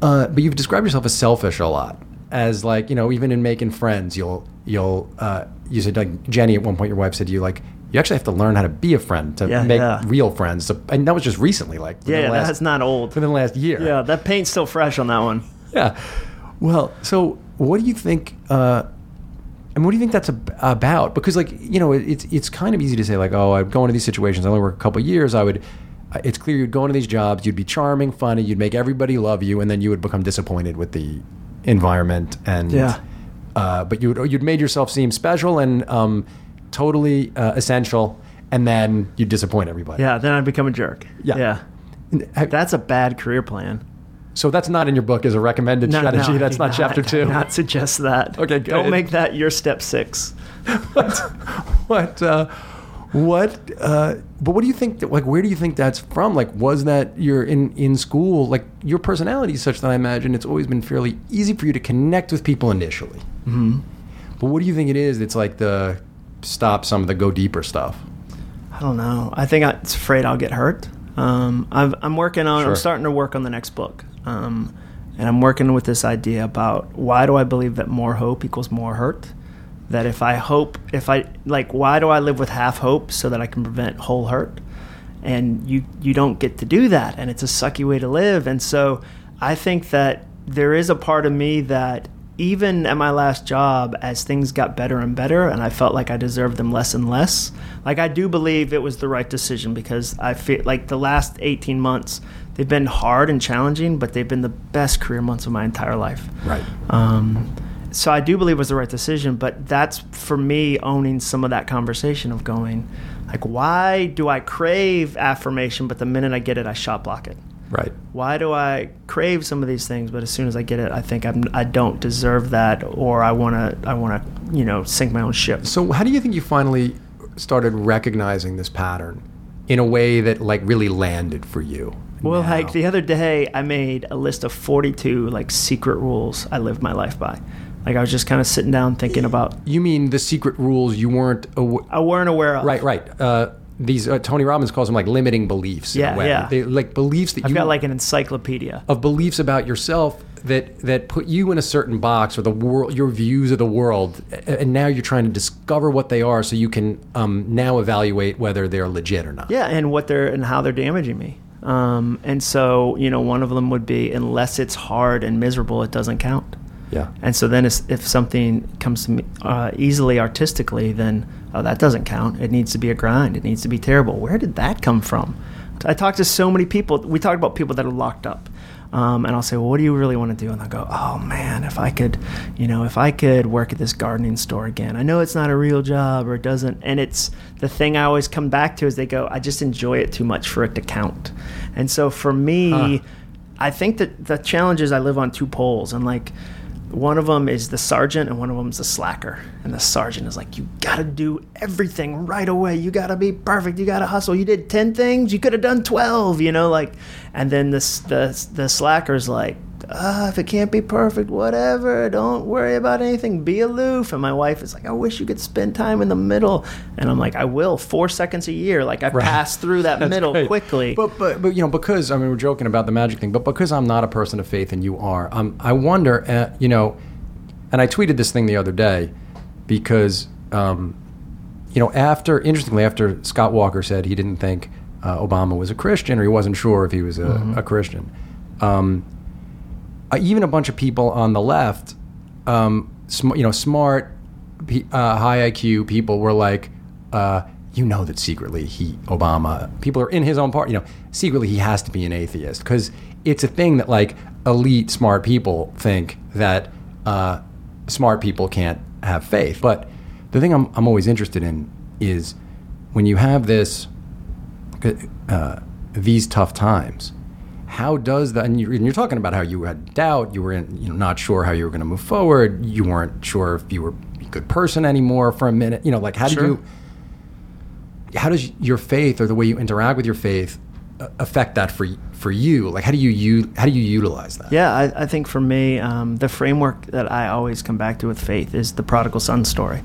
Speaker 1: Uh, but you've described yourself as selfish a lot, as like you know, even in making friends, you'll you'll uh, you said like Jenny at one point, your wife said to you like you actually have to learn how to be a friend to
Speaker 2: Yeah,
Speaker 1: make
Speaker 2: yeah.
Speaker 1: real friends. So, and that was just recently, like
Speaker 2: Yeah,
Speaker 1: last,
Speaker 2: that's not old.
Speaker 1: within the last year.
Speaker 2: Yeah, that paint's still fresh on that one.
Speaker 1: Yeah. Well, so what do you think? Uh, Mean, what do you think that's ab- about? Because, like, you know, it, it's it's kind of easy to say, like, oh, I'd go into these situations. I only work a couple of years. I would. It's clear you'd go into these jobs. You'd be charming, funny. You'd make everybody love you, and then you would become disappointed with the environment. And
Speaker 2: Yeah.
Speaker 1: Uh, but you'd you'd made yourself seem special and um, totally uh, essential, and then you'd disappoint everybody.
Speaker 2: Yeah, then I'd become a jerk.
Speaker 1: Yeah.
Speaker 2: Yeah.
Speaker 1: And
Speaker 2: That's a bad career plan.
Speaker 1: So that's not in your book as a recommended
Speaker 2: No,
Speaker 1: strategy.
Speaker 2: no,
Speaker 1: that's
Speaker 2: do
Speaker 1: not, chapter
Speaker 2: I
Speaker 1: two.
Speaker 2: Not suggest that.
Speaker 1: Okay, good.
Speaker 2: Don't make that your step six. [LAUGHS]
Speaker 1: what what uh, what uh, but what do you think that, like where do you think that's from like was that you're in in school like your personality is such that i imagine it's always been fairly easy for you to connect with people initially mm-hmm. but what do you think it is that's like the stop some of the go deeper stuff
Speaker 2: I don't know. I think I'm afraid I'll get hurt. Um, I've, I'm working on.
Speaker 1: Sure.
Speaker 2: I'm starting to work on the next book, um, and I'm working with this idea about why do I believe that more hope equals more hurt. That if I hope, if I like, why do I live with half hope so that I can prevent whole hurt? And you you don't get to do that, and it's a sucky way to live. And so I think that there is a part of me that even at my last job, as things got better and better, and I felt like I deserved them less and less, like I do believe it was the right decision because I feel like the last 18 months, they've been hard and challenging, but they've been the best career months of my entire life.
Speaker 1: right
Speaker 2: Um, so I do believe it was the right decision, but that's for me owning some of that conversation of going, like, why do I crave affirmation, but the minute I get it, I shot block it?
Speaker 1: right
Speaker 2: why do I crave some of these things, but as soon as I get it, I think I'm, I don't deserve that, or I want to, I want to, you know, sink my own ship.
Speaker 1: so how do you think you finally started recognizing this pattern in a way that like really landed for you
Speaker 2: Well,
Speaker 1: now?
Speaker 2: like the other day, I made a list of 42 like secret rules I live my life by. Like I was just kind of sitting down thinking about
Speaker 1: you mean the secret rules you weren't aw-
Speaker 2: I weren't aware of.
Speaker 1: Right, right. Uh, these uh, Tony Robbins calls them like limiting beliefs.
Speaker 2: Yeah, yeah.
Speaker 1: They, like beliefs that
Speaker 2: I've
Speaker 1: you
Speaker 2: got like an encyclopedia.
Speaker 1: of beliefs about yourself that that put you in a certain box or the world, your views of the world, and now you're trying to discover what they are, so you can um, now evaluate whether they're legit or not.
Speaker 2: Yeah, and what they're and how they're damaging me. Um, and so you know, one of them would be unless it's hard and miserable, it doesn't count.
Speaker 1: Yeah.
Speaker 2: And so then, if something comes to me uh, easily artistically, then oh, that doesn't count. It needs to be a grind. It needs to be terrible. Where did that come from? I talked to so many people. We talked about people that are locked up, um, and I'll say, "Well, what do you really want to do?" And they'll go, "Oh man, if I could, you know, if I could work at this gardening store again. I know it's not a real job or it doesn't." And it's the thing I always come back to is they go, "I just enjoy it too much for it to count." And so for me.
Speaker 1: Huh.
Speaker 2: I think that the challenge is I live on two poles, and like one of them is the sergeant, and one of them is the slacker. And the sergeant is like, you gotta do everything right away. You gotta be perfect. You gotta hustle. You did ten things. You could have done twelve. You know, like. And then this the the slacker's like, ah, if it can't be perfect, whatever. Don't worry about anything. Be aloof. And my wife is like, I wish you could spend time in the middle. And I'm like, I will. Four seconds a year. Like I
Speaker 1: Right.
Speaker 2: pass through that [LAUGHS]
Speaker 1: That's
Speaker 2: middle
Speaker 1: great.
Speaker 2: quickly.
Speaker 1: But, but but you know because I mean we're joking about the magic thing, but because I'm not a person of faith and you are, um, I wonder, uh, you know, and I tweeted this thing the other day because, um, you know, after interestingly after Scott Walker said he didn't think uh, Obama was a Christian or he wasn't sure if he was a, a Christian, um, uh, even a bunch of people on the left, um, sm- you know, smart, uh, high IQ people were like, uh, you know, that secretly he Obama, people are in his own part, you know, secretly he has to be an atheist because it's a thing that like elite smart people think that uh, smart people can't have faith. But the thing I'm, I'm always interested in is when you have this uh, these tough times. How does that? And you're, and you're talking about how you had doubt. You were in, you know, not sure how you were going to move forward. You weren't sure if you were a good person anymore for a minute. You know, like how
Speaker 2: Sure.
Speaker 1: do you? How does your faith or the way you interact with your faith uh, affect that for for you? Like, how do you, you how do you utilize that?
Speaker 2: Yeah, I, I think for me, um, the framework that I always come back to with faith is the prodigal son story.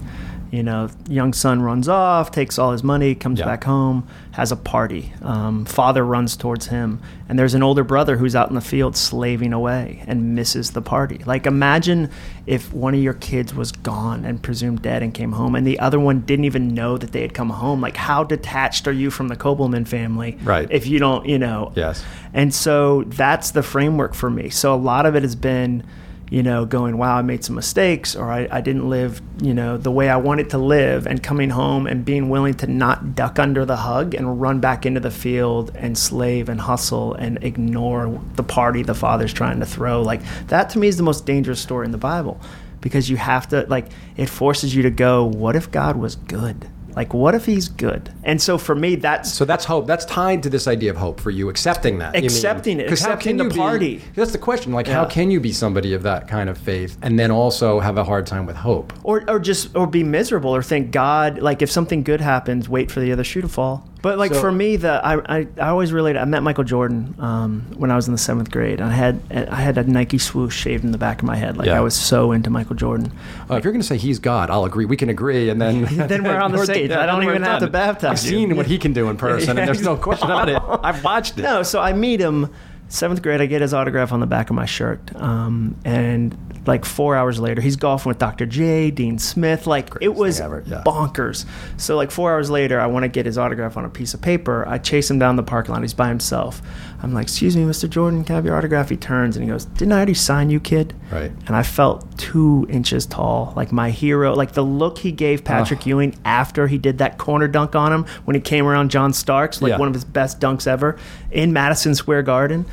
Speaker 2: You know, young son runs off, takes all his money, comes
Speaker 1: Yeah.
Speaker 2: back home, has a party. Um, father runs towards him, and there's an older brother who's out in the field slaving away and misses the party. Like, imagine if one of your kids was gone and presumed dead and came home, and the other one didn't even know that they had come home. Like, how detached are you from the Koppelman family?
Speaker 1: Right.
Speaker 2: If you don't, you know.
Speaker 1: Yes.
Speaker 2: And so that's the framework for me. So a lot of it has been, you know, going, wow, I made some mistakes or I, I didn't live, you know, the way I wanted to live and coming home and being willing to not duck under the hug and run back into the field and slave and hustle and ignore the party the father's trying to throw. Like that to me is the most dangerous story in the Bible because you have to, like, it forces you to go, what if God was good? Like, what if he's good? And so for me, that's
Speaker 1: So that's hope. That's tied to this idea of hope for you, accepting that.
Speaker 2: Accepting it, accepting
Speaker 1: can
Speaker 2: the
Speaker 1: you be- that's the question. Like, how can you be somebody of that kind of faith and then also have a hard time with hope?
Speaker 2: or or just or be miserable or think God like if something good happens, wait for the other shoe to fall. But like
Speaker 1: So-
Speaker 2: for me, the I, I, I always relate. I met Michael Jordan um, when I was in the seventh grade. I had I had a Nike swoosh shaved in the back of my head. Like
Speaker 1: Yeah.
Speaker 2: I was so into Michael Jordan.
Speaker 1: Uh, if you're going to say he's God, I'll agree. We can agree, and then [LAUGHS]
Speaker 2: Then we're on the [LAUGHS] stage. I don't even have to baptize
Speaker 1: I've seen what he can do in [LAUGHS] person,
Speaker 2: Yeah,
Speaker 1: and there's no question about it. I've watched it.
Speaker 2: No, so I meet him seventh grade. I get his autograph on the back of my shirt, um, and like four hours later, he's golfing with Dr. J, Dean Smith. Like it was
Speaker 1: ever, yeah.
Speaker 2: bonkers. So like four hours later, I want to get his autograph on a piece of paper. I chase him down the parking lot. He's by himself. I'm like, "Excuse me, Mr. Jordan, can I have your autograph?" He turns and he goes, "Didn't I already sign you, kid?"
Speaker 1: Right.
Speaker 2: And I felt two inches tall, like my hero, like the look he gave Patrick
Speaker 1: Oh.
Speaker 2: Ewing after he did that corner dunk on him when he came around John Starks, like
Speaker 1: Yeah.
Speaker 2: one of his best dunks ever in Madison Square Garden.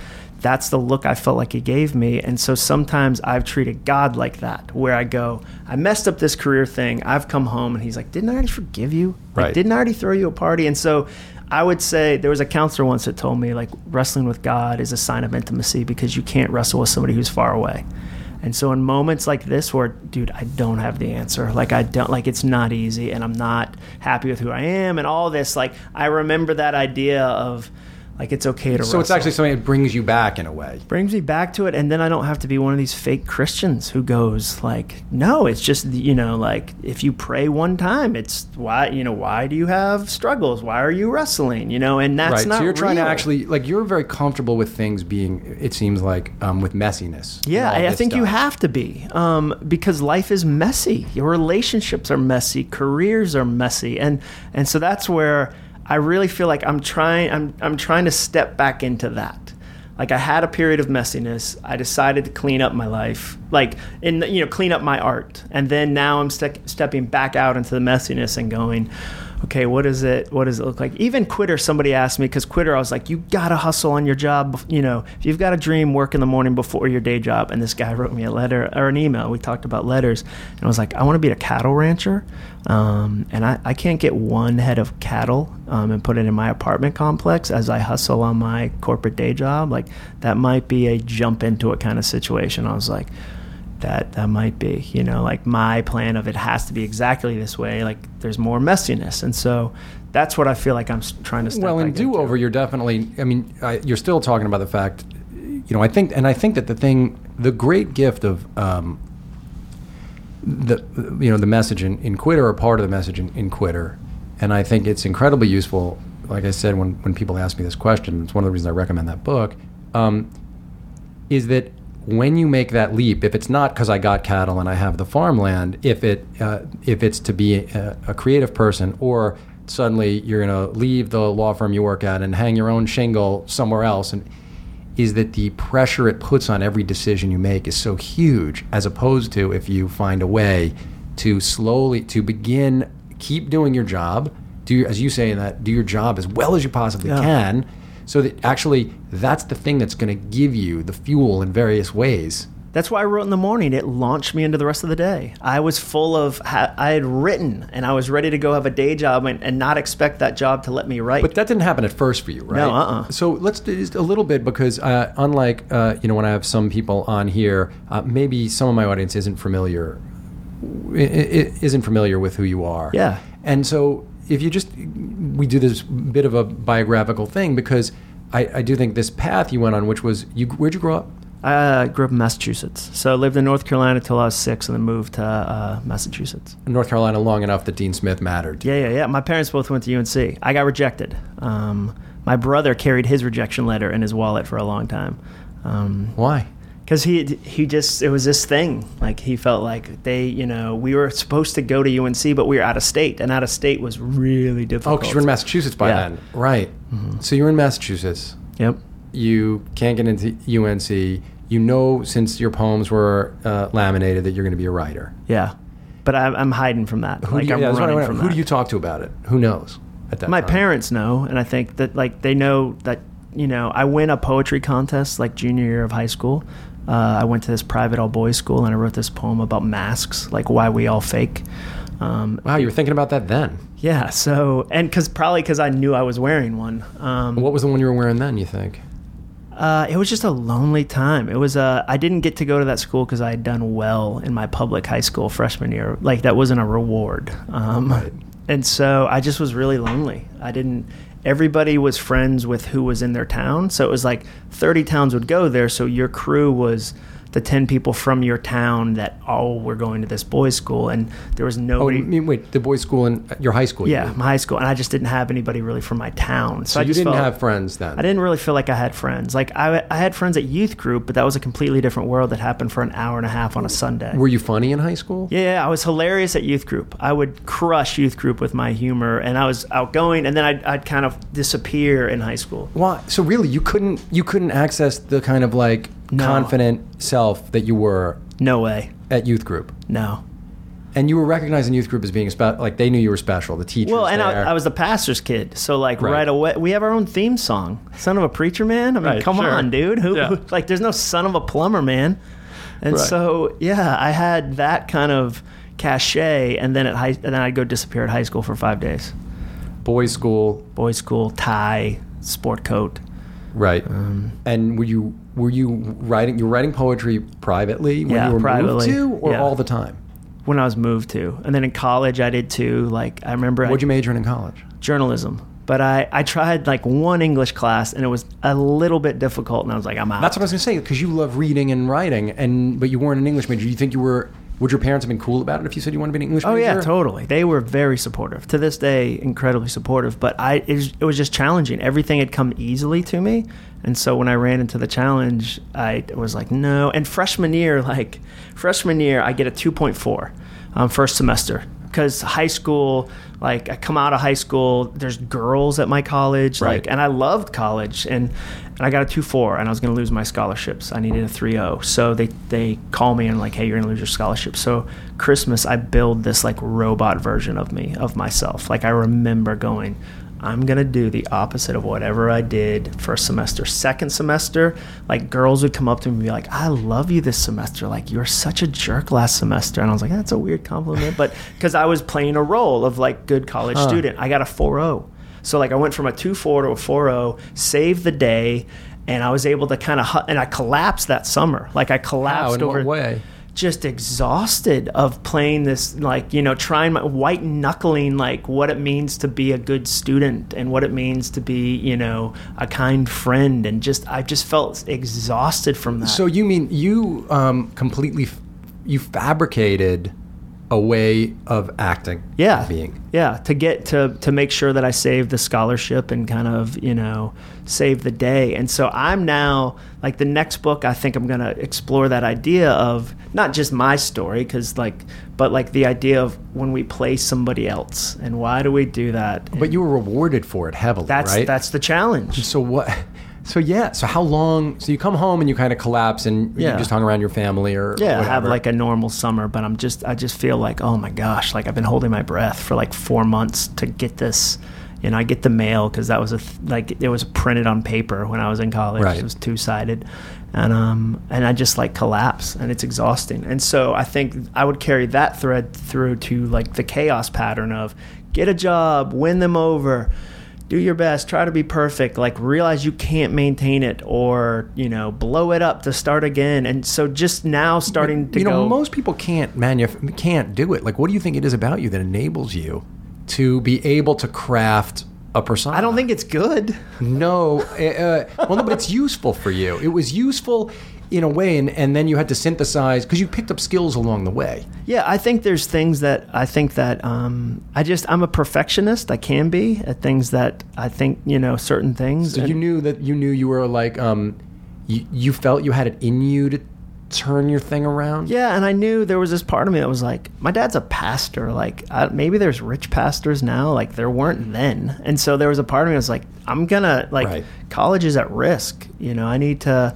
Speaker 2: That's the look I felt like he gave me. And so sometimes I've treated God like that, where I go, I messed up this career thing. I've come home and he's like, Didn't I already forgive you? Like,
Speaker 1: Right.
Speaker 2: Didn't I already throw you a party? And so I would say there was a counselor once that told me, like, wrestling with God is a sign of intimacy because you can't wrestle with somebody who's far away. And so in moments like this where dude, I don't have the answer. Like I don't like it's not easy and I'm not happy with who I am and all this like I remember that idea of like it's okay to wrestle.
Speaker 1: So it's actually something that brings you back in a way.
Speaker 2: brings me back to it and then I don't have to be one of these fake Christians who goes like no, it's just you know like if you pray one time it's why you know why do you have struggles? Why are you wrestling? You know, and that's
Speaker 1: right.
Speaker 2: not
Speaker 1: so you're trying to actually like you're very comfortable with things being. It seems like um, with messiness.
Speaker 2: Yeah, I, think you have to be um, because life is messy. Your relationships are messy, careers are messy, and and so that's where I really feel like I'm trying. I'm I'm trying to step back into that. Like I had a period of messiness. I decided to clean up my life, like in you know clean up my art, and then now I'm ste- stepping back out into the messiness and going. Okay, what is it? What does it look like? Even quitter, somebody asked me because quitter, I was like, you gotta hustle on your job. You know, if you've got a dream, work in the morning before your day job. And this guy wrote me a letter or an email. We talked about letters, and I was like, I want to be a cattle rancher, um, and I, I can't get one head of cattle um, and put it in my apartment complex as I hustle on my corporate day job. Like that might be a jump into it kind of situation. I was like, that that might be you know like my plan of it has to be exactly this way like there's more messiness and so that's what i feel like i'm trying to
Speaker 1: Well, in do over, you're definitely. I mean, I, you're still talking about the fact. You know, I think, and I think that the thing, the great gift of um, the, you know, the message in, in Quitter or part of the message in, in Quitter, and I think it's incredibly useful. Like I said, when when people ask me this question, it's one of the reasons I recommend that book. Um, is that when you make that leap, if it's not because I got cattle and I have the farmland, if it uh, if it's to be a, a creative person, or suddenly you're going to leave the law firm you work at and hang your own shingle somewhere else, and is that the pressure it puts on every decision you make is so huge, as opposed to if you find a way to slowly to begin keep doing your job, do as you say in that do your job as well as you possibly
Speaker 2: Yeah.
Speaker 1: can so that actually that's the thing that's going to give you the fuel in various ways.
Speaker 2: That's why i wrote in the morning it launched me into the rest of the day. I was full of, I had written and i was ready to go have a day job and, and not expect that job to let me write.
Speaker 1: But that didn't happen at first for you right?
Speaker 2: No, uh-uh.
Speaker 1: so let's do just a little bit because uh, unlike uh, you know when i have some people on here uh, maybe some of my audience isn't familiar isn't familiar with who you are.
Speaker 2: Yeah.
Speaker 1: and so if you just we do this bit of a biographical thing because I, I do think this path you went on, which was you. Where'd you grow up?
Speaker 2: I uh, grew up in Massachusetts, so I lived in North Carolina till I was six, and then moved to uh, Massachusetts.
Speaker 1: In North Carolina, long enough that Dean Smith mattered.
Speaker 2: Yeah, yeah, yeah. My parents both went to UNC. I got rejected. Um, my brother carried his rejection letter in his wallet for a long time. Um,
Speaker 1: Why?
Speaker 2: Because he he just it was this thing like he felt like they you know we were supposed to go to UNC but we were out of state and out of state was really difficult.
Speaker 1: Oh, because you were in Massachusetts by
Speaker 2: Yeah.
Speaker 1: then, right? So you're in Massachusetts.
Speaker 2: Yep.
Speaker 1: You can't get into UNC. You know, since your poems were uh, laminated, that you're going to be a writer.
Speaker 2: Yeah, but I'm, I'm hiding from that.
Speaker 1: Who
Speaker 2: like
Speaker 1: you,
Speaker 2: I'm
Speaker 1: yeah, that's what I
Speaker 2: running
Speaker 1: wanna-
Speaker 2: from
Speaker 1: who
Speaker 2: that.
Speaker 1: do you talk to about it? Who knows at that
Speaker 2: My
Speaker 1: time?
Speaker 2: parents know, and I think that like they know that you know I win a poetry contest like junior year of high school. Uh, I went to this private all boys school and I wrote this poem about masks, like why we all fake. Um,
Speaker 1: Wow, you were thinking about that then.
Speaker 2: yeah, so and because probably because I knew I was wearing one. Um,
Speaker 1: What was the one you were wearing then? You think?
Speaker 2: Uh, it was just a lonely time. It was uh, I didn't get to go to that school because I had done well in my public high school freshman year. Like that wasn't a reward, um,
Speaker 1: Right.
Speaker 2: and so I just was really lonely. I didn't. Everybody was friends with who was in their town, so it was like thirty towns would go there. So your crew was the ten people from your town that all were going to this boys' school, and there was
Speaker 1: Oh,
Speaker 2: nobody.
Speaker 1: you mean wait, the boys' school in uh, your high school?
Speaker 2: yeah, my high school, and I just didn't have anybody really from my town. So,
Speaker 1: So
Speaker 2: I
Speaker 1: you didn't
Speaker 2: felt,
Speaker 1: have friends then.
Speaker 2: I didn't really feel like I had friends. Like I, I had friends at youth group, but that was a completely different world that happened for an hour and a half on a Sunday.
Speaker 1: Were you funny in high school?
Speaker 2: yeah, yeah, I was hilarious at youth group. I would crush youth group with my humor, and I was outgoing. And then I'd, I'd kind of disappear in high school.
Speaker 1: Why? So really, you couldn't you couldn't access the kind of like
Speaker 2: No.
Speaker 1: confident self that you were
Speaker 2: No way.
Speaker 1: at youth group,
Speaker 2: No.
Speaker 1: and you were recognized in youth group as being spe- like they knew you were special. The teachers.
Speaker 2: Well, and
Speaker 1: there.
Speaker 2: I, I was the pastor's kid, so like
Speaker 1: Right.
Speaker 2: right. away, we have our own theme song, "Son of a Preacher Man." I mean,
Speaker 1: Right,
Speaker 2: come
Speaker 1: sure.
Speaker 2: on, dude. Who,
Speaker 1: Yeah.
Speaker 2: who- like, there's no son of a plumber man, and
Speaker 1: Right.
Speaker 2: so yeah, I had that kind of cachet, and then at high, and then I'd go disappear at high school for five days.
Speaker 1: boys' school,
Speaker 2: Boys' school, tie, sport coat.
Speaker 1: right?
Speaker 2: Um,
Speaker 1: and were you were you writing? You were writing poetry privately when
Speaker 2: Yeah,
Speaker 1: you were
Speaker 2: privately.
Speaker 1: moved to, or
Speaker 2: Yeah.
Speaker 1: all the time?
Speaker 2: When I was moved to, and then in college I did too. Like I remember
Speaker 1: What'd you major in in college?
Speaker 2: journalism, but I I tried like one English class, and it was a little bit difficult, and I was like, I'm out.
Speaker 1: That's what I was gonna say because you love reading and writing, and but you weren't an English major. You think you were? Would your parents have been cool about it if you said you wanted to be an English
Speaker 2: Oh
Speaker 1: major?
Speaker 2: yeah, totally. They were very supportive. To this day, incredibly supportive. But I, it was, it was just challenging. Everything had come easily to me, and so when I ran into the challenge, I was like, no. And freshman year, like freshman year, I get a two point four, um, first semester because high school, like I come out of high school, there's girls at my college,
Speaker 1: Right.
Speaker 2: like, and I loved college, and and I got a two four, and I was going to lose my scholarships. I needed a 3-0. so they they call me and like, hey, you're going to lose your scholarship. So Christmas, I build this like robot version of me of myself. Like I remember going. I'm gonna do the opposite of whatever I did first semester. Second semester, like girls would come up to me and be like, "I love you this semester. Like you're such a jerk last semester." And I was like, "That's a weird compliment," but because I was playing a role of like good college
Speaker 1: Huh.
Speaker 2: student, I got a 4.0. So like I went from a 2.4 to a 4.0, saved the day, and I was able to kind of and I collapsed that summer. Like I
Speaker 1: How?
Speaker 2: collapsed
Speaker 1: In
Speaker 2: over
Speaker 1: way?
Speaker 2: just exhausted of playing this like you know trying my white knuckling like what it means to be a good student and what it means to be you know a kind friend and just I just felt exhausted from that.
Speaker 1: So you mean you um, completely f- you fabricated a way of acting?
Speaker 2: yeah
Speaker 1: being.
Speaker 2: yeah to get to to make sure that i save the scholarship and kind of you know save the day and so i'm now like the next book i think i'm going to explore that idea of not just my story because like but like the idea of when we play somebody else and why do we do that
Speaker 1: But you were rewarded for it heavily,
Speaker 2: that's
Speaker 1: right?
Speaker 2: that's the challenge
Speaker 1: so what? So yeah. So how long? So you come home and you kind of collapse and
Speaker 2: Yeah.
Speaker 1: you just hung around your family or
Speaker 2: yeah, I
Speaker 1: whatever.
Speaker 2: have like a normal summer, but I'm just I just feel like oh my gosh, like I've been holding my breath for like four months to get this. You know, I get the mail because that was a th- like it was printed on paper when I was in college.
Speaker 1: Right.
Speaker 2: It was two sided, and um and I just like collapse and it's exhausting. And so I think I would carry that thread through to like the chaos pattern of get a job, win them over, do your best, try to be perfect, like realize you can't maintain it or, you know, blow it up to start again. And so just now starting to
Speaker 1: you know,
Speaker 2: go
Speaker 1: most people can't manuf- can't do it. Like, what do you think it is about you that enables you to be able to craft a persona.
Speaker 2: I don't think it's good.
Speaker 1: No, uh, well, no, but it's useful for you. It was useful in a way, and, and then you had to synthesize because you picked up skills along the way.
Speaker 2: Yeah, I think there's things that I think that um, I just I'm a perfectionist. I can be at things that I think you know certain things.
Speaker 1: So
Speaker 2: and-
Speaker 1: you knew that you knew you were like, um, you, you felt you had it in you to turn your thing around.
Speaker 2: Yeah, and I knew there was this part of me that was like, my dad's a pastor. Like, I, maybe there's rich pastors now. Like, there weren't then. And so there was a part of me that was like, I'm gonna like,
Speaker 1: Right.
Speaker 2: college is at risk. You know, I need to,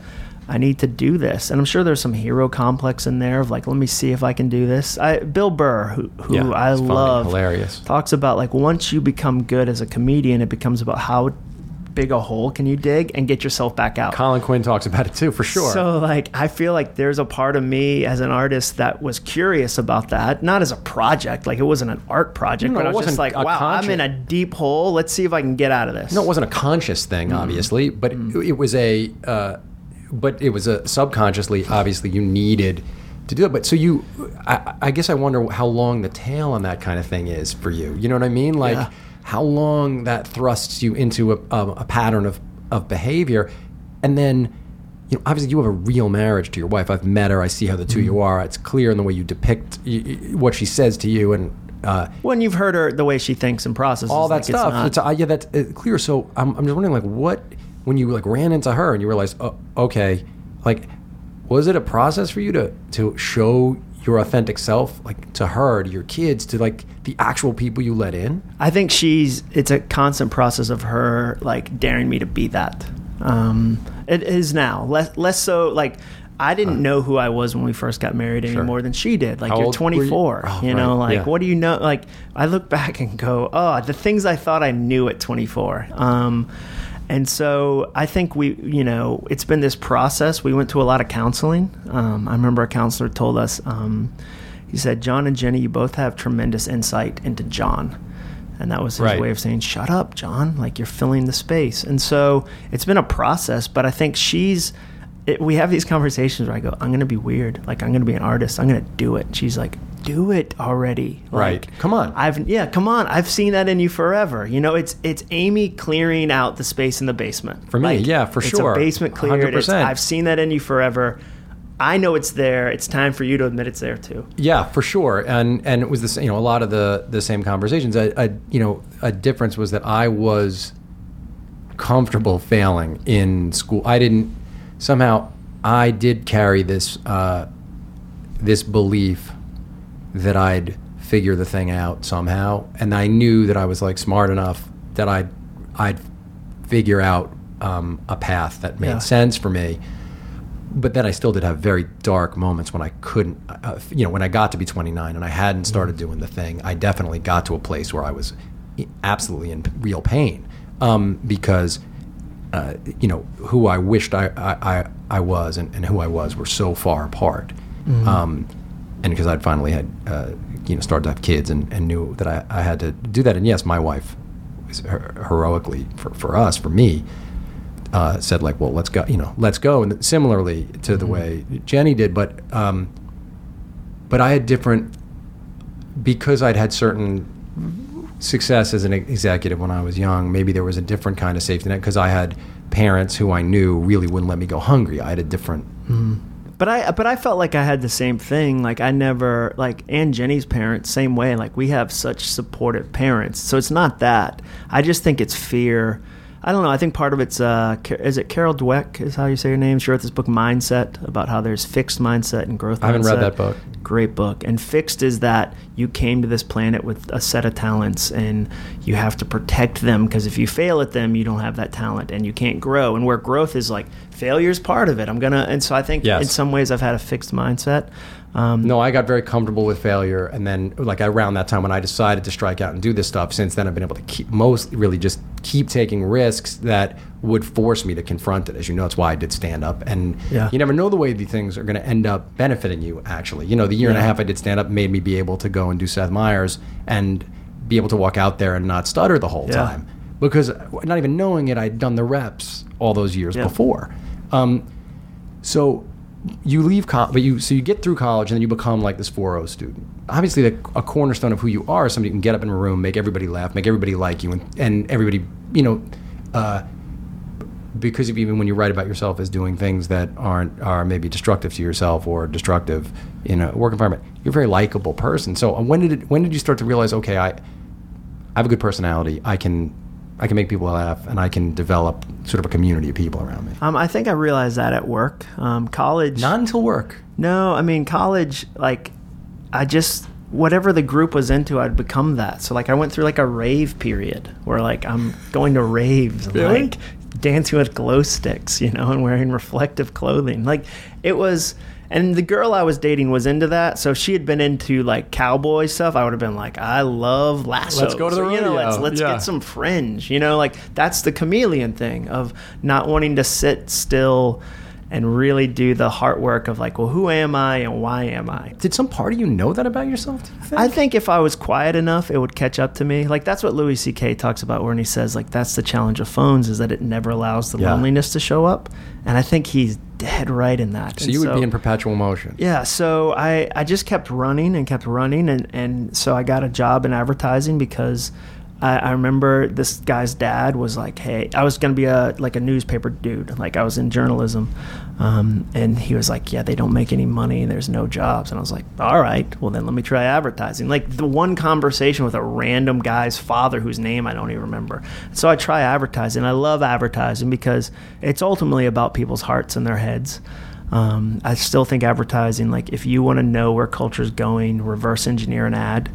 Speaker 2: I need to do this. And I'm sure there's some hero complex in there of like, let me see if I can do this. I Bill Burr, who who
Speaker 1: Yeah,
Speaker 2: I
Speaker 1: it's funny,
Speaker 2: love,
Speaker 1: hilarious.
Speaker 2: talks about like once you become good as a comedian, it becomes about how big a hole can you dig and get yourself back out.
Speaker 1: Colin Quinn talks about it too, for sure.
Speaker 2: So like I feel like there's a part of me as an artist that was curious about that, not as a project, like it wasn't an art project,
Speaker 1: No,
Speaker 2: but
Speaker 1: it
Speaker 2: I was just like, wow, I'm in a deep hole. Let's see if I can get out of this.
Speaker 1: no, it wasn't a conscious thing, obviously, but it, it was a, uh, but it was a subconsciously. Obviously, you needed to do it. But so you, I, I guess I wonder how long the tail on that kind of thing is for you. You know what I mean? Like
Speaker 2: Yeah.
Speaker 1: how long that thrusts you into a, a, a pattern of of behavior, and then. You know, obviously, you have a real marriage to your wife. I've met her. I see how the 2 you are. It's clear in the way you depict what she says to you, and uh,
Speaker 2: when you've heard her the way she thinks and processes
Speaker 1: all that
Speaker 2: like,
Speaker 1: stuff.
Speaker 2: It's
Speaker 1: It's, uh, yeah, that's uh, clear. So I'm, I'm just wondering, like, what when you like ran into her and you realized, oh, okay, like, was it a process for you to to show your authentic self, like to her, to your kids, to like the actual people you let in?
Speaker 2: I think she's it's a constant process of her like daring me to be that. Um, it is now less less so like I didn't know who I was when we first got married any
Speaker 1: Sure.
Speaker 2: more than she did. Like
Speaker 1: How
Speaker 2: you're
Speaker 1: old were you?
Speaker 2: 24,
Speaker 1: Oh,
Speaker 2: you know,
Speaker 1: right,
Speaker 2: like
Speaker 1: yeah.
Speaker 2: what do you know? Like I look back and go, oh, the things I thought I knew at 24. Um, and so I think we, you know, it's been this process. We went to a lot of counseling. Um, I remember a counselor told us, um, he said, Jon and Jenny, you both have tremendous insight into Jon. And that was his
Speaker 1: Right.
Speaker 2: way of saying, shut up, Jon. Like you're filling the space. And so it's been a process, but I think she's, it, we have these conversations where I go, I'm going to be weird. Like I'm going to be an artist. I'm going to do it. And she's like, do it already.
Speaker 1: Right.
Speaker 2: Like,
Speaker 1: Come on.
Speaker 2: I've yeah, come on. I've seen that in you forever. You know, it's it's Amy clearing out the space in the basement.
Speaker 1: For me, yeah, for sure.
Speaker 2: it's a basement cleared. It's,
Speaker 1: 100%.
Speaker 2: I've seen that in you forever. I know it's there. It's time for you to admit it's there too.
Speaker 1: Yeah, for sure. And and it was the same, you know a lot of the the same conversations. I, I you know a difference was that I was comfortable failing in school. I didn't somehow I did carry this uh, this belief that I'd figure the thing out somehow, and I knew that I was like smart enough that I'd I'd figure out um, a path that made
Speaker 2: Yeah.
Speaker 1: sense for me but then I still did have very dark moments when I couldn't, uh, you know, when I got to be 29 and I hadn't started doing the thing. I definitely got to a place where I was absolutely in real pain um, because, uh, you know, who I wished I, I, I, I was and, and who I was were so far apart. Um, and because I'd finally had, uh, you know, started to have kids and, and knew that I, I had to do that. And yes, my wife heroically for, for us, for me, uh, said like, well, let's go, you know, let's go. And similarly to the way Jenny did, but, um, but I had different, because I'd had certain success as an executive when I was young, maybe there was a different kind of safety net because I had parents who I knew really wouldn't let me go hungry. I had a different, hmm.
Speaker 2: But I but I felt like I had the same thing. Like I never like and Jenny's parents same way. Like we have such supportive parents. So it's not that. I just think it's fear. I don't know. I think part of it's uh, is it Carol Dweck is how you say her name. She wrote this book Mindset about how there's fixed mindset and growth.
Speaker 1: I haven't read
Speaker 2: mindset.
Speaker 1: that book.
Speaker 2: Great book. And fixed is that you came to this planet with a set of talents and you have to protect them because if you fail at them, you don't have that talent and you can't grow. And where growth is like failure is part of it. I'm gonna. And so I think
Speaker 1: Yes.
Speaker 2: in some ways I've had a fixed mindset. Um,
Speaker 1: no, I got very comfortable with failure. And then like around that time when I decided to strike out and do this stuff, since then I've been able to keep most really just keep taking risks that would force me to confront it. As you know, that's why I did stand up. And
Speaker 2: Yeah.
Speaker 1: you never know the way these things are going to end up benefiting you, actually. You know, the year and a half I did stand up made me be able to go and do Seth Meyers and be able to walk out there and not stutter the whole
Speaker 2: Yeah.
Speaker 1: time. Because not even knowing it, I'd done the reps all those years
Speaker 2: Yeah.
Speaker 1: before. Um, so you leave college, but you so you get through college and then you become like this 4.0 student. Obviously, the, a cornerstone of who you are is somebody who can get up in a room, make everybody laugh, make everybody like you, and, and everybody, you know, uh, because of even when you write about yourself as doing things that aren't are maybe destructive to yourself or destructive in a work environment, you're a very likable person. So uh, when did it, when did you start to realize, okay, I, I have a good personality, I can I can make people laugh, and I can develop sort of a community of people around me.
Speaker 2: Um, I think I realized that at work. Um, college.
Speaker 1: Not until work.
Speaker 2: No, I mean college. Like, I just whatever the group was into, I'd become that. So like, I went through like a rave period where like I'm going to raves,
Speaker 1: Really?
Speaker 2: like dancing with glow sticks, you know, and wearing reflective clothing. Like, it was. And the girl I was dating was into that, so if she had been into like cowboy stuff, I would have been like, "I love lasso."
Speaker 1: Let's go to the
Speaker 2: you know, let's
Speaker 1: rodeo.
Speaker 2: let's
Speaker 1: Yeah.
Speaker 2: get some fringe. You know, like that's the chameleon thing of not wanting to sit still and really do the heart work of like, well, who am I and why am I?
Speaker 1: Did some part of you know that about yourself? you think?
Speaker 2: I think if I was quiet enough, it would catch up to me. Like that's what Louis C.K. talks about when he says like that's the challenge of phones is that it never allows the
Speaker 1: Yeah.
Speaker 2: loneliness to show up, and I think he's dead right in that.
Speaker 1: so
Speaker 2: And
Speaker 1: you would be in perpetual motion.
Speaker 2: yeah, so I, I just kept running and kept running, and, and so I got a job in advertising because I, I remember this guy's dad was like, "Hey, I was gonna be a like a newspaper dude, like I was in journalism," um, and he was like, "Yeah, they don't make any money, there's no jobs," and I was like, "All right, well then let me try advertising." Like the one conversation with a random guy's father whose name I don't even remember. So I try advertising. I love advertising because it's ultimately about people's hearts and their heads. Um, I still think advertising, like if you want to know where culture's going, reverse engineer an ad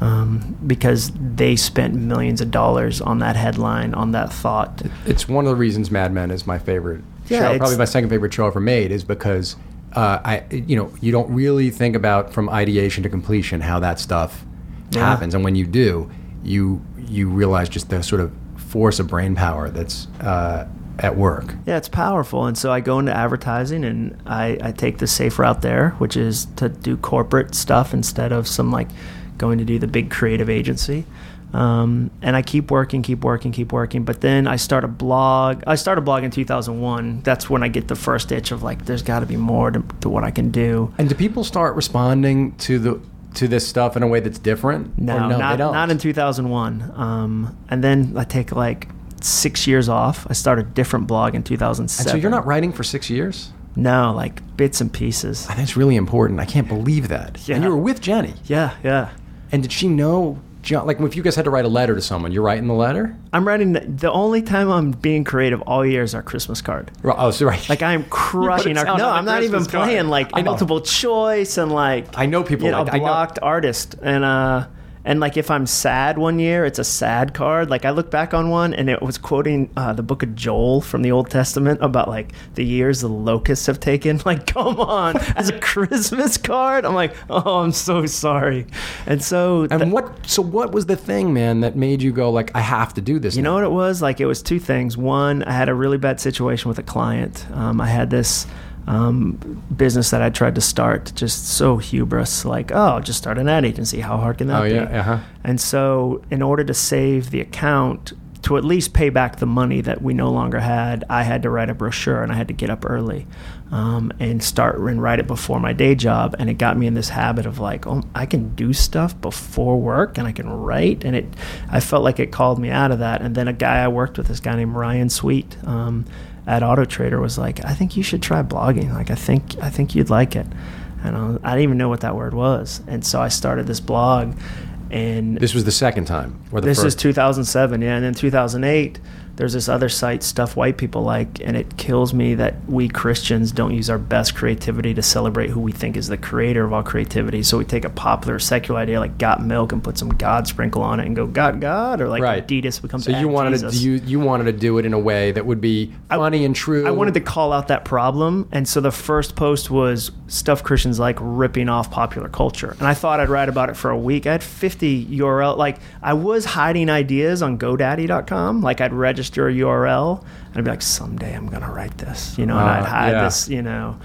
Speaker 2: um, because they spent millions of dollars on that headline, on that thought.
Speaker 1: It's one of the reasons Mad Men is my favorite
Speaker 2: Yeah,
Speaker 1: show. Probably my second favorite show ever made is because uh, I, you know, you don't really think about from ideation to completion how that stuff
Speaker 2: Yeah.
Speaker 1: happens, and when you do, you you realize just the sort of force of brain power that's uh, at work.
Speaker 2: Yeah, it's powerful. And so I go into advertising and I, I take the safe route there, which is to do corporate stuff instead of some like going to do the big creative agency. Um, and I keep working, keep working, keep working. But then I start a blog. I start a blog in 2001. That's when I get the first itch of like, there's got to be more to, to what I can do.
Speaker 1: And do people start responding to the to this stuff in a way that's different?
Speaker 2: No,
Speaker 1: no
Speaker 2: not,
Speaker 1: they don't.
Speaker 2: not in 2001. Um, and then I take like six years off. I start a different blog in
Speaker 1: And
Speaker 2: 2007.
Speaker 1: so you're not writing for six years.
Speaker 2: No, like bits and pieces.
Speaker 1: I think it's really important. I can't believe that.
Speaker 2: Yeah.
Speaker 1: And you were with Jenny.
Speaker 2: Yeah, yeah.
Speaker 1: And did she know? Jon, like if you guys had to write a letter to someone, you're writing the letter.
Speaker 2: I'm writing the only time I'm being creative all year is our Christmas card.
Speaker 1: Right, Oh, so right.
Speaker 2: Like I'm [LAUGHS] crushing our. No, I'm not even
Speaker 1: card.
Speaker 2: playing like multiple choice and like
Speaker 1: I know people
Speaker 2: you know,
Speaker 1: like-
Speaker 2: blocked artist and uh and like if I'm sad one year, it's a sad card. Like I look back on one and it was quoting uh, the book of Joel from the Old Testament about like the years the locusts have taken. [LAUGHS] Like come on, [LAUGHS] as a Christmas card, I'm like, oh, I'm so sorry. And so
Speaker 1: and
Speaker 2: th-
Speaker 1: what? So what was the thing, man, that made you go like, I have to do this?
Speaker 2: You
Speaker 1: now?
Speaker 2: know what it was? Like it was two things. One, I had a really bad situation with a client. Um, I had this um, business that I tried to start, just so hubris, like, oh, just start an ad agency. How hard can that
Speaker 1: Oh
Speaker 2: be?
Speaker 1: yeah, uh-huh.
Speaker 2: And so, in order to save the account, to at least pay back the money that we no longer had, I had to write a brochure and I had to get up early um, and start and write it before my day job. And it got me in this habit of like, oh, I can do stuff before work and I can write. And it, I felt like it called me out of that. And then a guy I worked with, this guy named Ryan Sweet um, at Auto Trader, was like, I think you should try blogging. Like, I think, I think you'd like it. And I, was- I didn't even know what that word was. And so I started this blog. And
Speaker 1: This was the second time, or the
Speaker 2: this is 2007, yeah. And then 2008, there's this other site, Stuff White People Like, and it kills me that we Christians don't use our best creativity to celebrate who we think is the creator of all creativity. So we take a popular secular idea like got milk and put some God sprinkle on it and go, got God? Or like
Speaker 1: Right.
Speaker 2: Adidas becomes
Speaker 1: so you wanted
Speaker 2: Jesus.
Speaker 1: to you you wanted to do it in a way that would be funny and true.
Speaker 2: I wanted to call out that problem, and so the first post was stuff Christians like ripping off popular culture, and I thought I'd write about it for a week. I had 50 URL, like I was hiding ideas on GoDaddy.com, like I'd register a URL, and I'd be like, someday I'm gonna write this, you know, and
Speaker 1: Uh,
Speaker 2: I'd hide
Speaker 1: yeah.
Speaker 2: this, you know.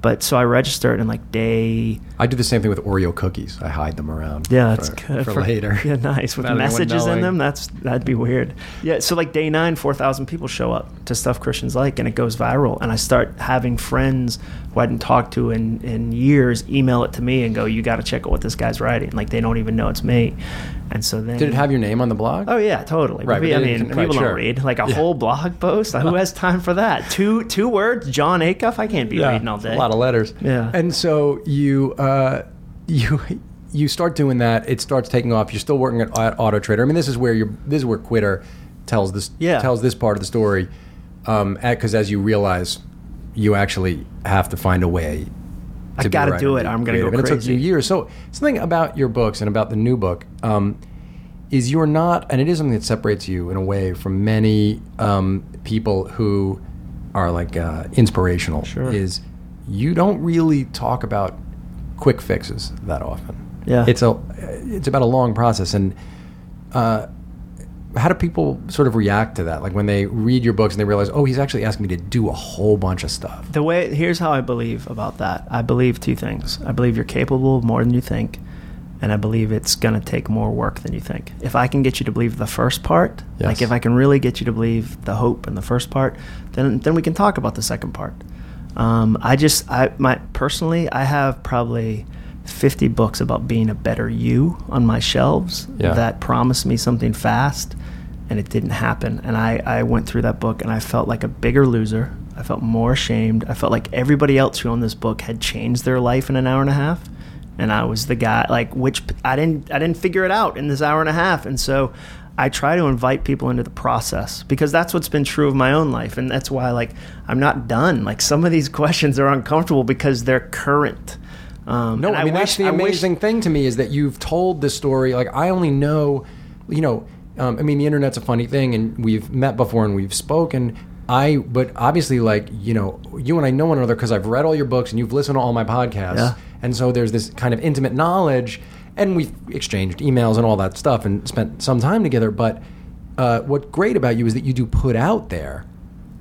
Speaker 2: But so I registered and like day.
Speaker 1: I do the same thing with Oreo cookies. I hide them around.
Speaker 2: Yeah, that's
Speaker 1: for,
Speaker 2: good
Speaker 1: for, [LAUGHS] later. [LAUGHS]
Speaker 2: Yeah, nice with messages in them. That's that'd be weird. Yeah, so like day nine, four thousand people show up to stuff Christians like, and it goes viral. And I start having friends who I hadn't talked to in in years email it to me and go, "You got to check out what this guy's writing." Like they don't even know it's me. And so then
Speaker 1: Did it have your name on the blog?
Speaker 2: Oh yeah, totally.
Speaker 1: Right,
Speaker 2: But
Speaker 1: but
Speaker 2: I mean, people
Speaker 1: sure.
Speaker 2: don't read like a
Speaker 1: Yeah.
Speaker 2: whole blog post. Who [LAUGHS] has time for that? Two two words, Jon Acuff. I can't be reading all
Speaker 1: it's
Speaker 2: day.
Speaker 1: A lot of letters.
Speaker 2: Yeah.
Speaker 1: And so you uh, [LAUGHS] you you start doing that. It starts taking off. You're still working at, at Auto Trader. I mean, this is where you're. This is where Quitter tells this
Speaker 2: Yeah.
Speaker 1: tells this part of the story. Because as you realize, you actually have to find a way.
Speaker 2: I
Speaker 1: to be
Speaker 2: gotta do it. I'm gonna go
Speaker 1: creative. And it took
Speaker 2: crazy.
Speaker 1: you years. So something about your books and about the new book. Um, is you're not, and it is something that separates you in a way from many um, people who are like uh, inspirational.
Speaker 2: Sure.
Speaker 1: Is you don't really talk about quick fixes that often.
Speaker 2: Yeah.
Speaker 1: it's a it's about a long process. And uh, how do people sort of react to that? Like when they read your books and they realize, oh, he's actually asking me to do a whole bunch of stuff.
Speaker 2: The way here's how I believe about that. I believe two things. I believe you're capable of more than you think, and I believe it's going to take more work than you think. If I can get you to believe the first part, like if I can really get you to believe the hope in the first part, then then we can talk about the second part. Um, I just I my personally I have probably 50 books about being a better you on my shelves
Speaker 1: Yeah.
Speaker 2: that promised me something fast and it didn't happen. And I, I went through that book and I felt like a bigger loser. I felt more ashamed. I felt like everybody else who owned this book had changed their life in an hour and a half. And I was the guy like which I didn't I didn't figure it out in this hour and a half. And so I try to invite people into the process because that's what's been true of my own life. And that's why like I'm not done. Like some of these [LAUGHS] questions are uncomfortable because they're current. Um,
Speaker 1: No, I mean that's
Speaker 2: wish-
Speaker 1: the
Speaker 2: I wish-
Speaker 1: amazing thing to me is that you've told the story. Like I only know, you know, um, I mean the internet's a funny thing, and we've met before and we've spoken. I, but obviously, like you know, you and I know one another because I've read all your books and you've listened to all my podcasts,
Speaker 2: Yeah.
Speaker 1: and so there's this kind of intimate knowledge, and we've exchanged emails and all that stuff and spent some time together. But uh, what's great about you is that you do put out there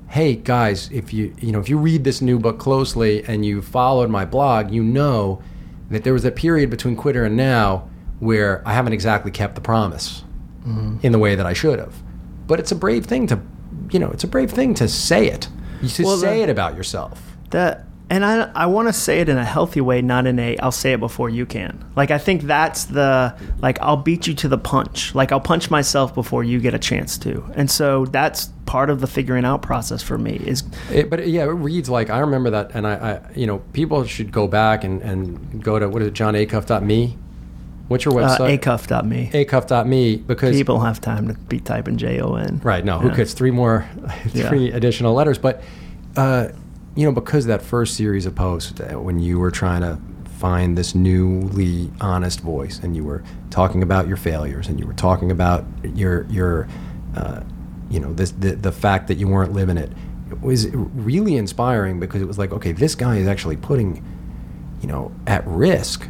Speaker 1: hey guys if you you know if you read this new book closely and you followed my blog you know that there was a period between quitter and now where i haven't exactly kept the promise mm-hmm. in the way that i should have. But it's a brave thing to you know it's a brave thing to say it. You should
Speaker 2: Well,
Speaker 1: say
Speaker 2: the-
Speaker 1: it about yourself.
Speaker 2: That and I I want to say it in a healthy way, not in a I'll say it before you can. Like I think that's the like I'll beat you to the punch. Like I'll punch myself before you get a chance to. And so that's part of the figuring out process for me is
Speaker 1: It, but yeah, it reads like I remember that, and I, I you know, people should go back and, and go to what is it, jonacuff.me? What's your website?
Speaker 2: uh,
Speaker 1: website?
Speaker 2: acuff.me.
Speaker 1: acuff.me because
Speaker 2: People have time to be typing J O N.
Speaker 1: Right. No, who
Speaker 2: Yeah.
Speaker 1: gets three more, [LAUGHS]
Speaker 2: Yeah.
Speaker 1: three additional letters? But, uh, you know, because that first series of posts, uh, when you were trying to find this newly honest voice, and you were talking about your failures, and you were talking about your your, uh, you know, this the the fact that you weren't living it, it was really inspiring because it was like, okay, this guy is actually putting, you know, at risk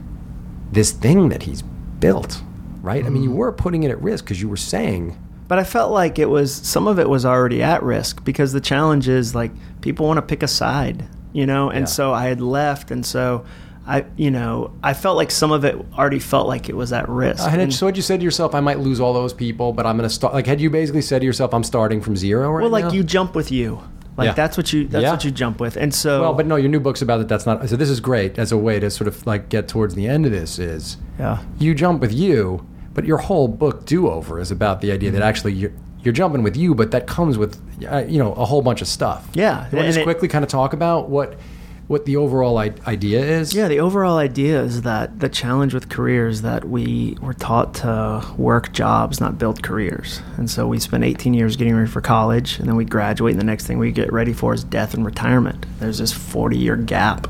Speaker 1: this thing that he's built. Right. I mean, you were putting it at risk because you were saying.
Speaker 2: But I felt like it was some of it was already at risk because the challenge is like people want to pick a side, you know, and
Speaker 1: Yeah.
Speaker 2: so I had left, and so I, you know, I felt like some of it already felt like it was at risk.
Speaker 1: Had
Speaker 2: And-
Speaker 1: so had you said to yourself, I might lose all those people, but I'm going to start. Like, had you basically said to yourself, I'm starting from zero right
Speaker 2: well, like
Speaker 1: now?
Speaker 2: you jump with you, like
Speaker 1: Yeah.
Speaker 2: that's what you that's
Speaker 1: Yeah.
Speaker 2: what you jump with, and so
Speaker 1: Well, but no, your new book's about that. That's not. So this is great as a way to sort of like get towards the end of this. Is
Speaker 2: yeah,
Speaker 1: you jump with you, but your whole book do over is about the idea that
Speaker 2: Mm-hmm.
Speaker 1: actually you're you're jumping with you, but that comes with uh, you know a whole bunch of stuff.
Speaker 2: Yeah,
Speaker 1: You want to
Speaker 2: and
Speaker 1: just
Speaker 2: it-
Speaker 1: quickly kind of talk about what what the overall I- idea is?
Speaker 2: Yeah, the overall idea is that the challenge with careers that we were taught to work jobs, not build careers. And so we spend 18 years getting ready for college, and then we graduate, and the next thing we get ready for is death and retirement. There's this 40 year gap.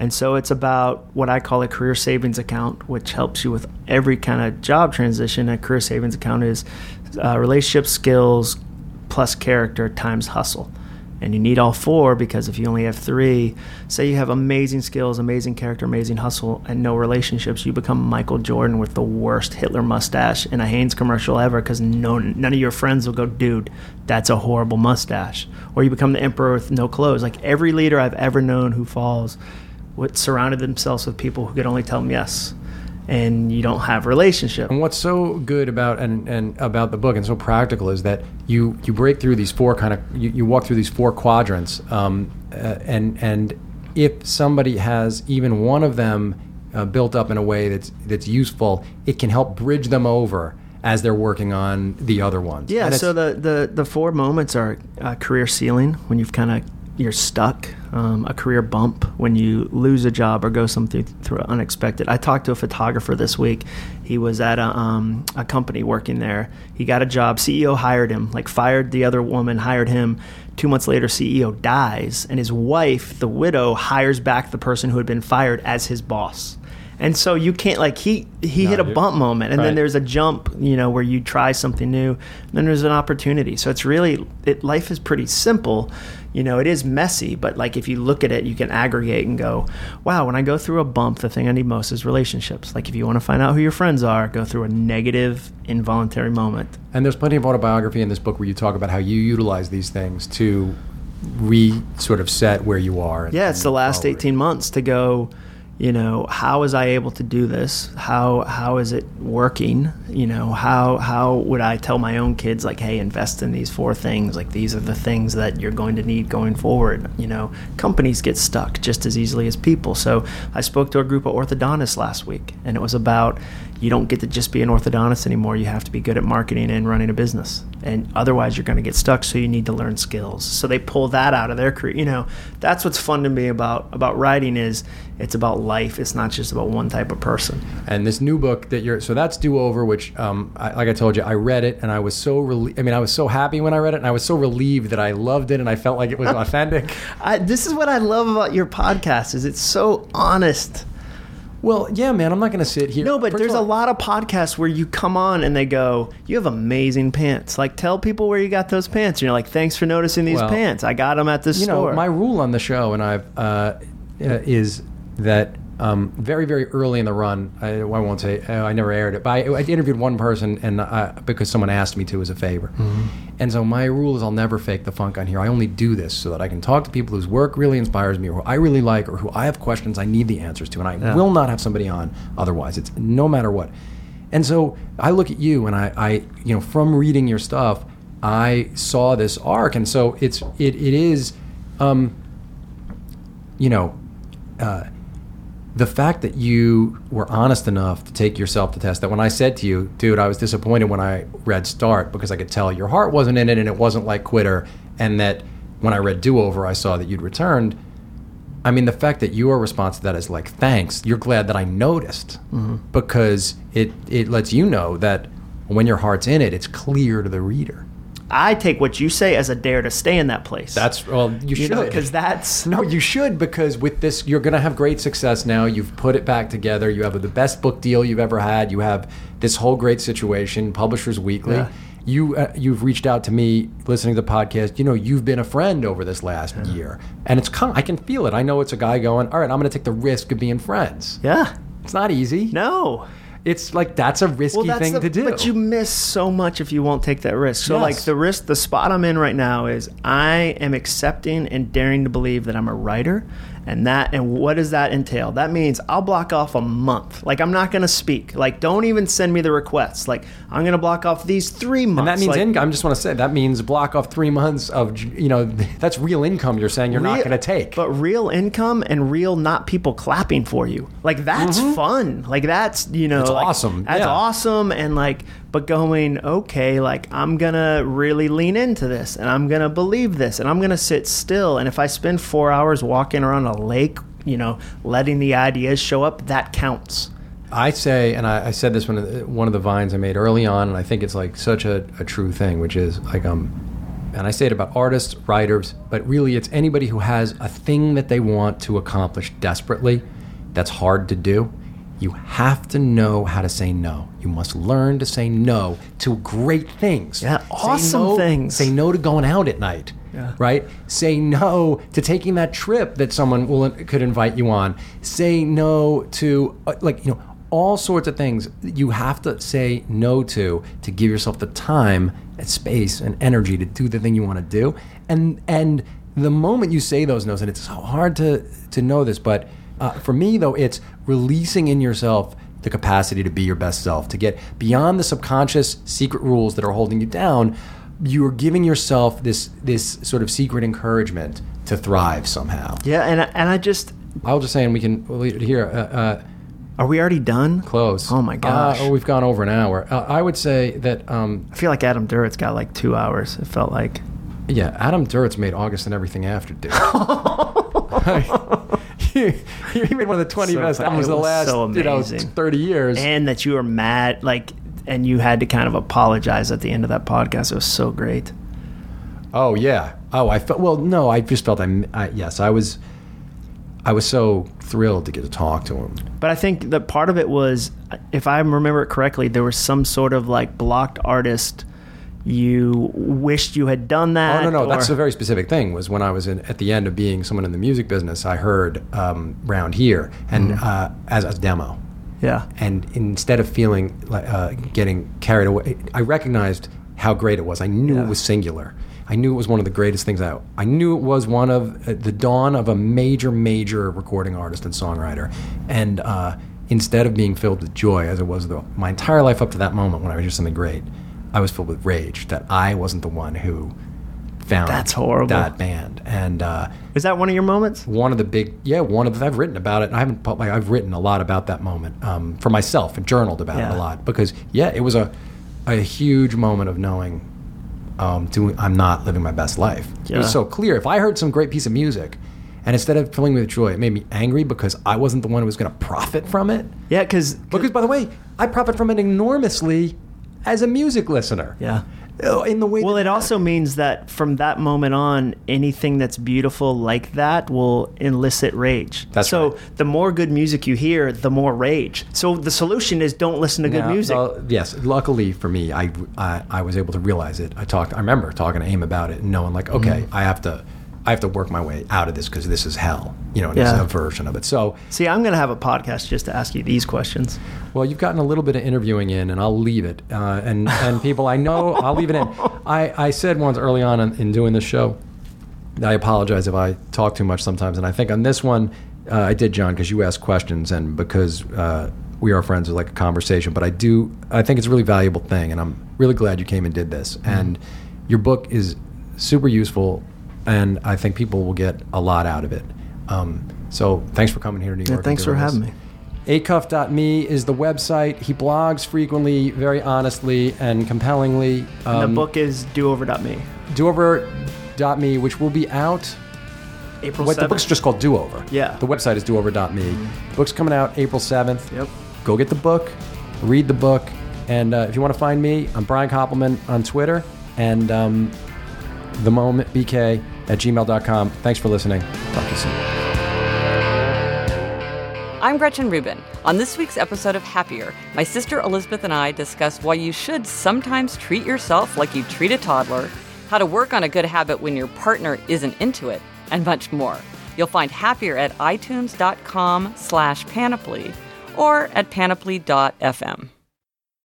Speaker 2: And so it's about what I call a career savings account, which helps you with every kind of job transition. A career savings account is uh, relationship skills plus character times hustle and you need all four because if you only have three, say you have amazing skills, amazing character, amazing hustle, and no relationships, you become Michael Jordan with the worst Hitler mustache in a Hanes commercial ever because no, none of your friends will go, dude, that's a horrible mustache. Or you become the emperor with no clothes. Like every leader I've ever known who falls what surrounded themselves with people who could only tell them yes and you don't have relationship.
Speaker 1: And what's so good about and, and about the book and so practical is that you you break through these four kind of you, you walk through these four quadrants, um, uh, and and if somebody has even one of them uh, built up in a way that's that's useful, it can help bridge them over as they're working on the other ones.
Speaker 2: Yeah. So the, the the four moments are uh, career ceiling when you've kind of you're stuck, um, a career bump when you lose a job or go something through unexpected. I talked to a photographer this week. He was at a, um, a company working there. He got a job. CEO hired him, like fired the other woman, hired him. Two months later, CEO dies, and his wife, the widow, hires back the person who had been fired as his boss. And so you can't like he he
Speaker 1: No,
Speaker 2: hit a
Speaker 1: dude.
Speaker 2: bump moment, and then there's a jump, you know, where you try something new, and then there's an opportunity. So it's really it, life is pretty simple. You know, it is messy, but like if you look at it, you can aggregate and go, wow. When I go through a bump, the thing I need most is relationships. Like if you want to find out who your friends are, go through a negative, involuntary moment.
Speaker 1: And there's plenty of autobiography in this book where you talk about how you utilize these things to re sort of set where you are. and-
Speaker 2: Yeah, it's the last
Speaker 1: forward.
Speaker 2: 18 months to go, you know, how was I able to do this? How how is it working? You know, how how would I tell my own kids like, "Hey, invest in these four things. Like these are the things that you're going to need going forward." You know, companies get stuck just as easily as people. So, I spoke to a group of orthodontists last week, and it was about you don't get to just be an orthodontist anymore. You have to be good at marketing and running a business. And otherwise you're going to get stuck, so you need to learn skills. So they pull that out of their career. You know, that's what's fun to me about about writing is it's about life. It's not just about one type of person.
Speaker 1: And this new book that you're so that's Do Over, which um, I, like I told you, I read it and I was so rel- I mean, I was so happy when I read it, and I was so relieved that I loved it and I felt like it was [LAUGHS] authentic.
Speaker 2: I, this is what I love about your podcast is it's so honest.
Speaker 1: Well, yeah, man, I'm not going to sit here.
Speaker 2: No, but
Speaker 1: First
Speaker 2: there's
Speaker 1: of
Speaker 2: a lot of podcasts where you come on and they go, "You have amazing pants." Like, tell people where you got those pants. And you're like, "Thanks for noticing these
Speaker 1: Well,
Speaker 2: pants. I got them at the
Speaker 1: you
Speaker 2: store."
Speaker 1: know, my rule on the show, and I've uh, uh, is that um, very, very early in the run, I, I won't say uh, I never aired it, but I, I interviewed one person, and I, because someone asked me to as a favor,
Speaker 2: Mm-hmm.
Speaker 1: and so my rule is I'll never fake the funk on here. I only do this so that I can talk to people whose work really inspires me, or who I really like, or who I have questions I need the answers to, and I
Speaker 2: Yeah.
Speaker 1: will not have somebody on otherwise. It's no matter what. And so I look at you, and I, I you know, from reading your stuff, I saw this arc, and so it's it it is, um, you know, uh, the fact that you were honest enough to take yourself to test that when I said to you, dude, I was disappointed when I read Start because I could tell your heart wasn't in it and it wasn't like Quitter, and that when I read Do Over, I saw that you'd returned. I mean, the fact that your response to that is like, thanks, you're glad that I noticed mm-hmm. because it, it lets you know that when your heart's in it, it's clear to the reader.
Speaker 2: I take what you say as a dare to stay in that place.
Speaker 1: That's, well, you,
Speaker 2: you
Speaker 1: should.
Speaker 2: because that's
Speaker 1: No, you should because with this, you're going to have great success now. You've put it back together. You have the best book deal you've ever had. You have this whole great situation, Publishers Weekly.
Speaker 2: Yeah.
Speaker 1: You uh, you've reached out to me listening to the podcast. You know, you've been a friend over this last year, and it's I can feel it. I know it's a guy going, all right, I'm going to take the risk of being friends.
Speaker 2: yeah.
Speaker 1: It's not easy.
Speaker 2: No.
Speaker 1: It's like that's a risky thing
Speaker 2: the,
Speaker 1: to do.
Speaker 2: But you miss so much if you won't take that risk. So,
Speaker 1: Yes.
Speaker 2: like, the risk, the spot I'm in right now is I am accepting and daring to believe that I'm a writer. And that, and what does that entail? That means I'll block off a month. Like, I'm not going to speak. Like, don't even send me the requests. Like, I'm going to block off these three months.
Speaker 1: and that means
Speaker 2: like,
Speaker 1: income. i'm just want to say that means block off three months of you know [LAUGHS] that's real income. You're saying you're not going to take.
Speaker 2: But real income and real not people clapping for you. Like that's mm-hmm. fun. Like that's you know
Speaker 1: It's
Speaker 2: like,
Speaker 1: awesome.
Speaker 2: That's
Speaker 1: Yeah.
Speaker 2: awesome. And like but going, okay, like I'm gonna really lean into this and I'm gonna believe this and I'm gonna sit still. And if I spend four hours walking around a lake, you know, letting the ideas show up, that counts.
Speaker 1: I say, and I, I said this one one of the vines I made early on, and I think it's like such a, a true thing, which is like um, and I say it about artists, writers, but really it's anybody who has a thing that they want to accomplish desperately, that's hard to do. You have to know how to say no. You must learn to say no to great things.
Speaker 2: Yeah,
Speaker 1: Say
Speaker 2: awesome
Speaker 1: no-
Speaker 2: things.
Speaker 1: Say no to going out at night.
Speaker 2: Yeah.
Speaker 1: Right? Say no to taking that trip that someone will could invite you on. Say no to uh, like you know all sorts of things you have to say no to to give yourself the time and space and energy to do the thing you want to do. And and the moment you say those no's, and it's so hard to to know this, but Uh, for me, though, it's releasing in yourself the capacity to be your best self, to get beyond the subconscious secret rules that are holding you down. You are giving yourself this this sort of secret encouragement to thrive somehow.
Speaker 2: Yeah, and I- and I just
Speaker 1: I was just saying we can we'll here. Uh, uh,
Speaker 2: are we already done?
Speaker 1: close.
Speaker 2: Oh my gosh.
Speaker 1: Uh, oh, we've gone over an hour. Uh, I would say that um,
Speaker 2: I feel like Adam Duritz got like two hours. It felt like.
Speaker 1: Yeah, Adam Duritz made August and everything after, dude. [LAUGHS] [LAUGHS] he, he made one of the 20
Speaker 2: So
Speaker 1: best
Speaker 2: funny.
Speaker 1: albums of the last,
Speaker 2: so
Speaker 1: you know, 30 years.
Speaker 2: and that you were mad like and you had to kind of apologize at the end of that podcast it was so great
Speaker 1: oh yeah. Oh, I felt well. No, I just felt I, I yes, I was, I was so thrilled to get to talk to him.
Speaker 2: but i think that part of it was if i remember it correctly there was some sort of like blocked artist you wished you had done that
Speaker 1: Oh no, no, that's a very specific thing. Was when I was in, at the end of being someone in the music business, I heard um, round here and
Speaker 2: Mm-hmm.
Speaker 1: uh, as a demo.
Speaker 2: yeah
Speaker 1: and instead of feeling like uh, getting carried away, I recognized how great it was. I knew
Speaker 2: Yeah.
Speaker 1: it was singular. I knew it was one of the greatest things out. I knew it was one of uh, the dawn of a major, major recording artist and songwriter. And uh, instead of being filled with joy, as it was the, my entire life up to that moment when I was just something great, I was filled with rage that I wasn't the one who found
Speaker 2: That's horrible.
Speaker 1: that band. And uh,
Speaker 2: is that one of your moments?
Speaker 1: One of the big yeah one of the I've written about it. I haven't like I've written a lot about that moment um, for myself and journaled about it a lot because yeah it was a a huge moment of knowing um, doing I'm not living my best life. It was so clear. If I heard some great piece of music and instead of filling me with joy it made me angry because I wasn't the one who was going to profit from it.
Speaker 2: Yeah because
Speaker 1: because by the way I profit from it enormously as a music listener
Speaker 2: yeah
Speaker 1: Uh, in the way
Speaker 2: well it also means that from that moment on anything that's beautiful like that will elicit rage
Speaker 1: That's
Speaker 2: so
Speaker 1: right.
Speaker 2: the more good music you hear the more rage so the solution is don't listen to good music
Speaker 1: well, yes, luckily for me, I, I I was able to realize it. I talked. I remember talking to Aim about it and knowing like, okay,
Speaker 2: Mm-hmm.
Speaker 1: I have to, I have to work my way out of this because this is hell. You know, and
Speaker 2: Yeah.
Speaker 1: it's a version of it. So,
Speaker 2: See, I'm going to have a podcast just to ask you these questions.
Speaker 1: well, you've gotten a little bit of interviewing in, and I'll leave it. Uh, and and people, I know, I'll leave it in. [LAUGHS] I I said once early on in, in doing this show, I apologize if I talk too much sometimes, and I think on this one, uh, I did, Jon, because you asked questions and because uh, we are friends, with like a conversation. But I do, I think it's a really valuable thing, and I'm really glad you came and did this.
Speaker 2: Mm-hmm.
Speaker 1: And your book is super useful, and I think people will get a lot out of it. Um, so thanks for coming here to New York.
Speaker 2: Yeah, thanks for
Speaker 1: doing
Speaker 2: having me.
Speaker 1: Acuff.me is the website. He blogs frequently, very honestly and compellingly.
Speaker 2: And
Speaker 1: Um,
Speaker 2: the book is doover.me.
Speaker 1: Doover.me, which will be out.
Speaker 2: April
Speaker 1: What the
Speaker 2: 7th.
Speaker 1: book's just called Do Over.
Speaker 2: Yeah.
Speaker 1: The website is doover.me. Book's coming out April 7th.
Speaker 2: Yep.
Speaker 1: Go get the book, read the book, and uh, if you want to find me, I'm Brian Koppelman on Twitter and um, the moment bk at gmail.com. Thanks for listening. Talk to you soon.
Speaker 3: I'm Gretchen Rubin. On this week's episode of Happier, my sister Elizabeth and I discuss why you should sometimes treat yourself like you treat a toddler, how to work on a good habit when your partner isn't into it, and much more. You'll find Happier at itunes.com slash panoply or at panoply.fm.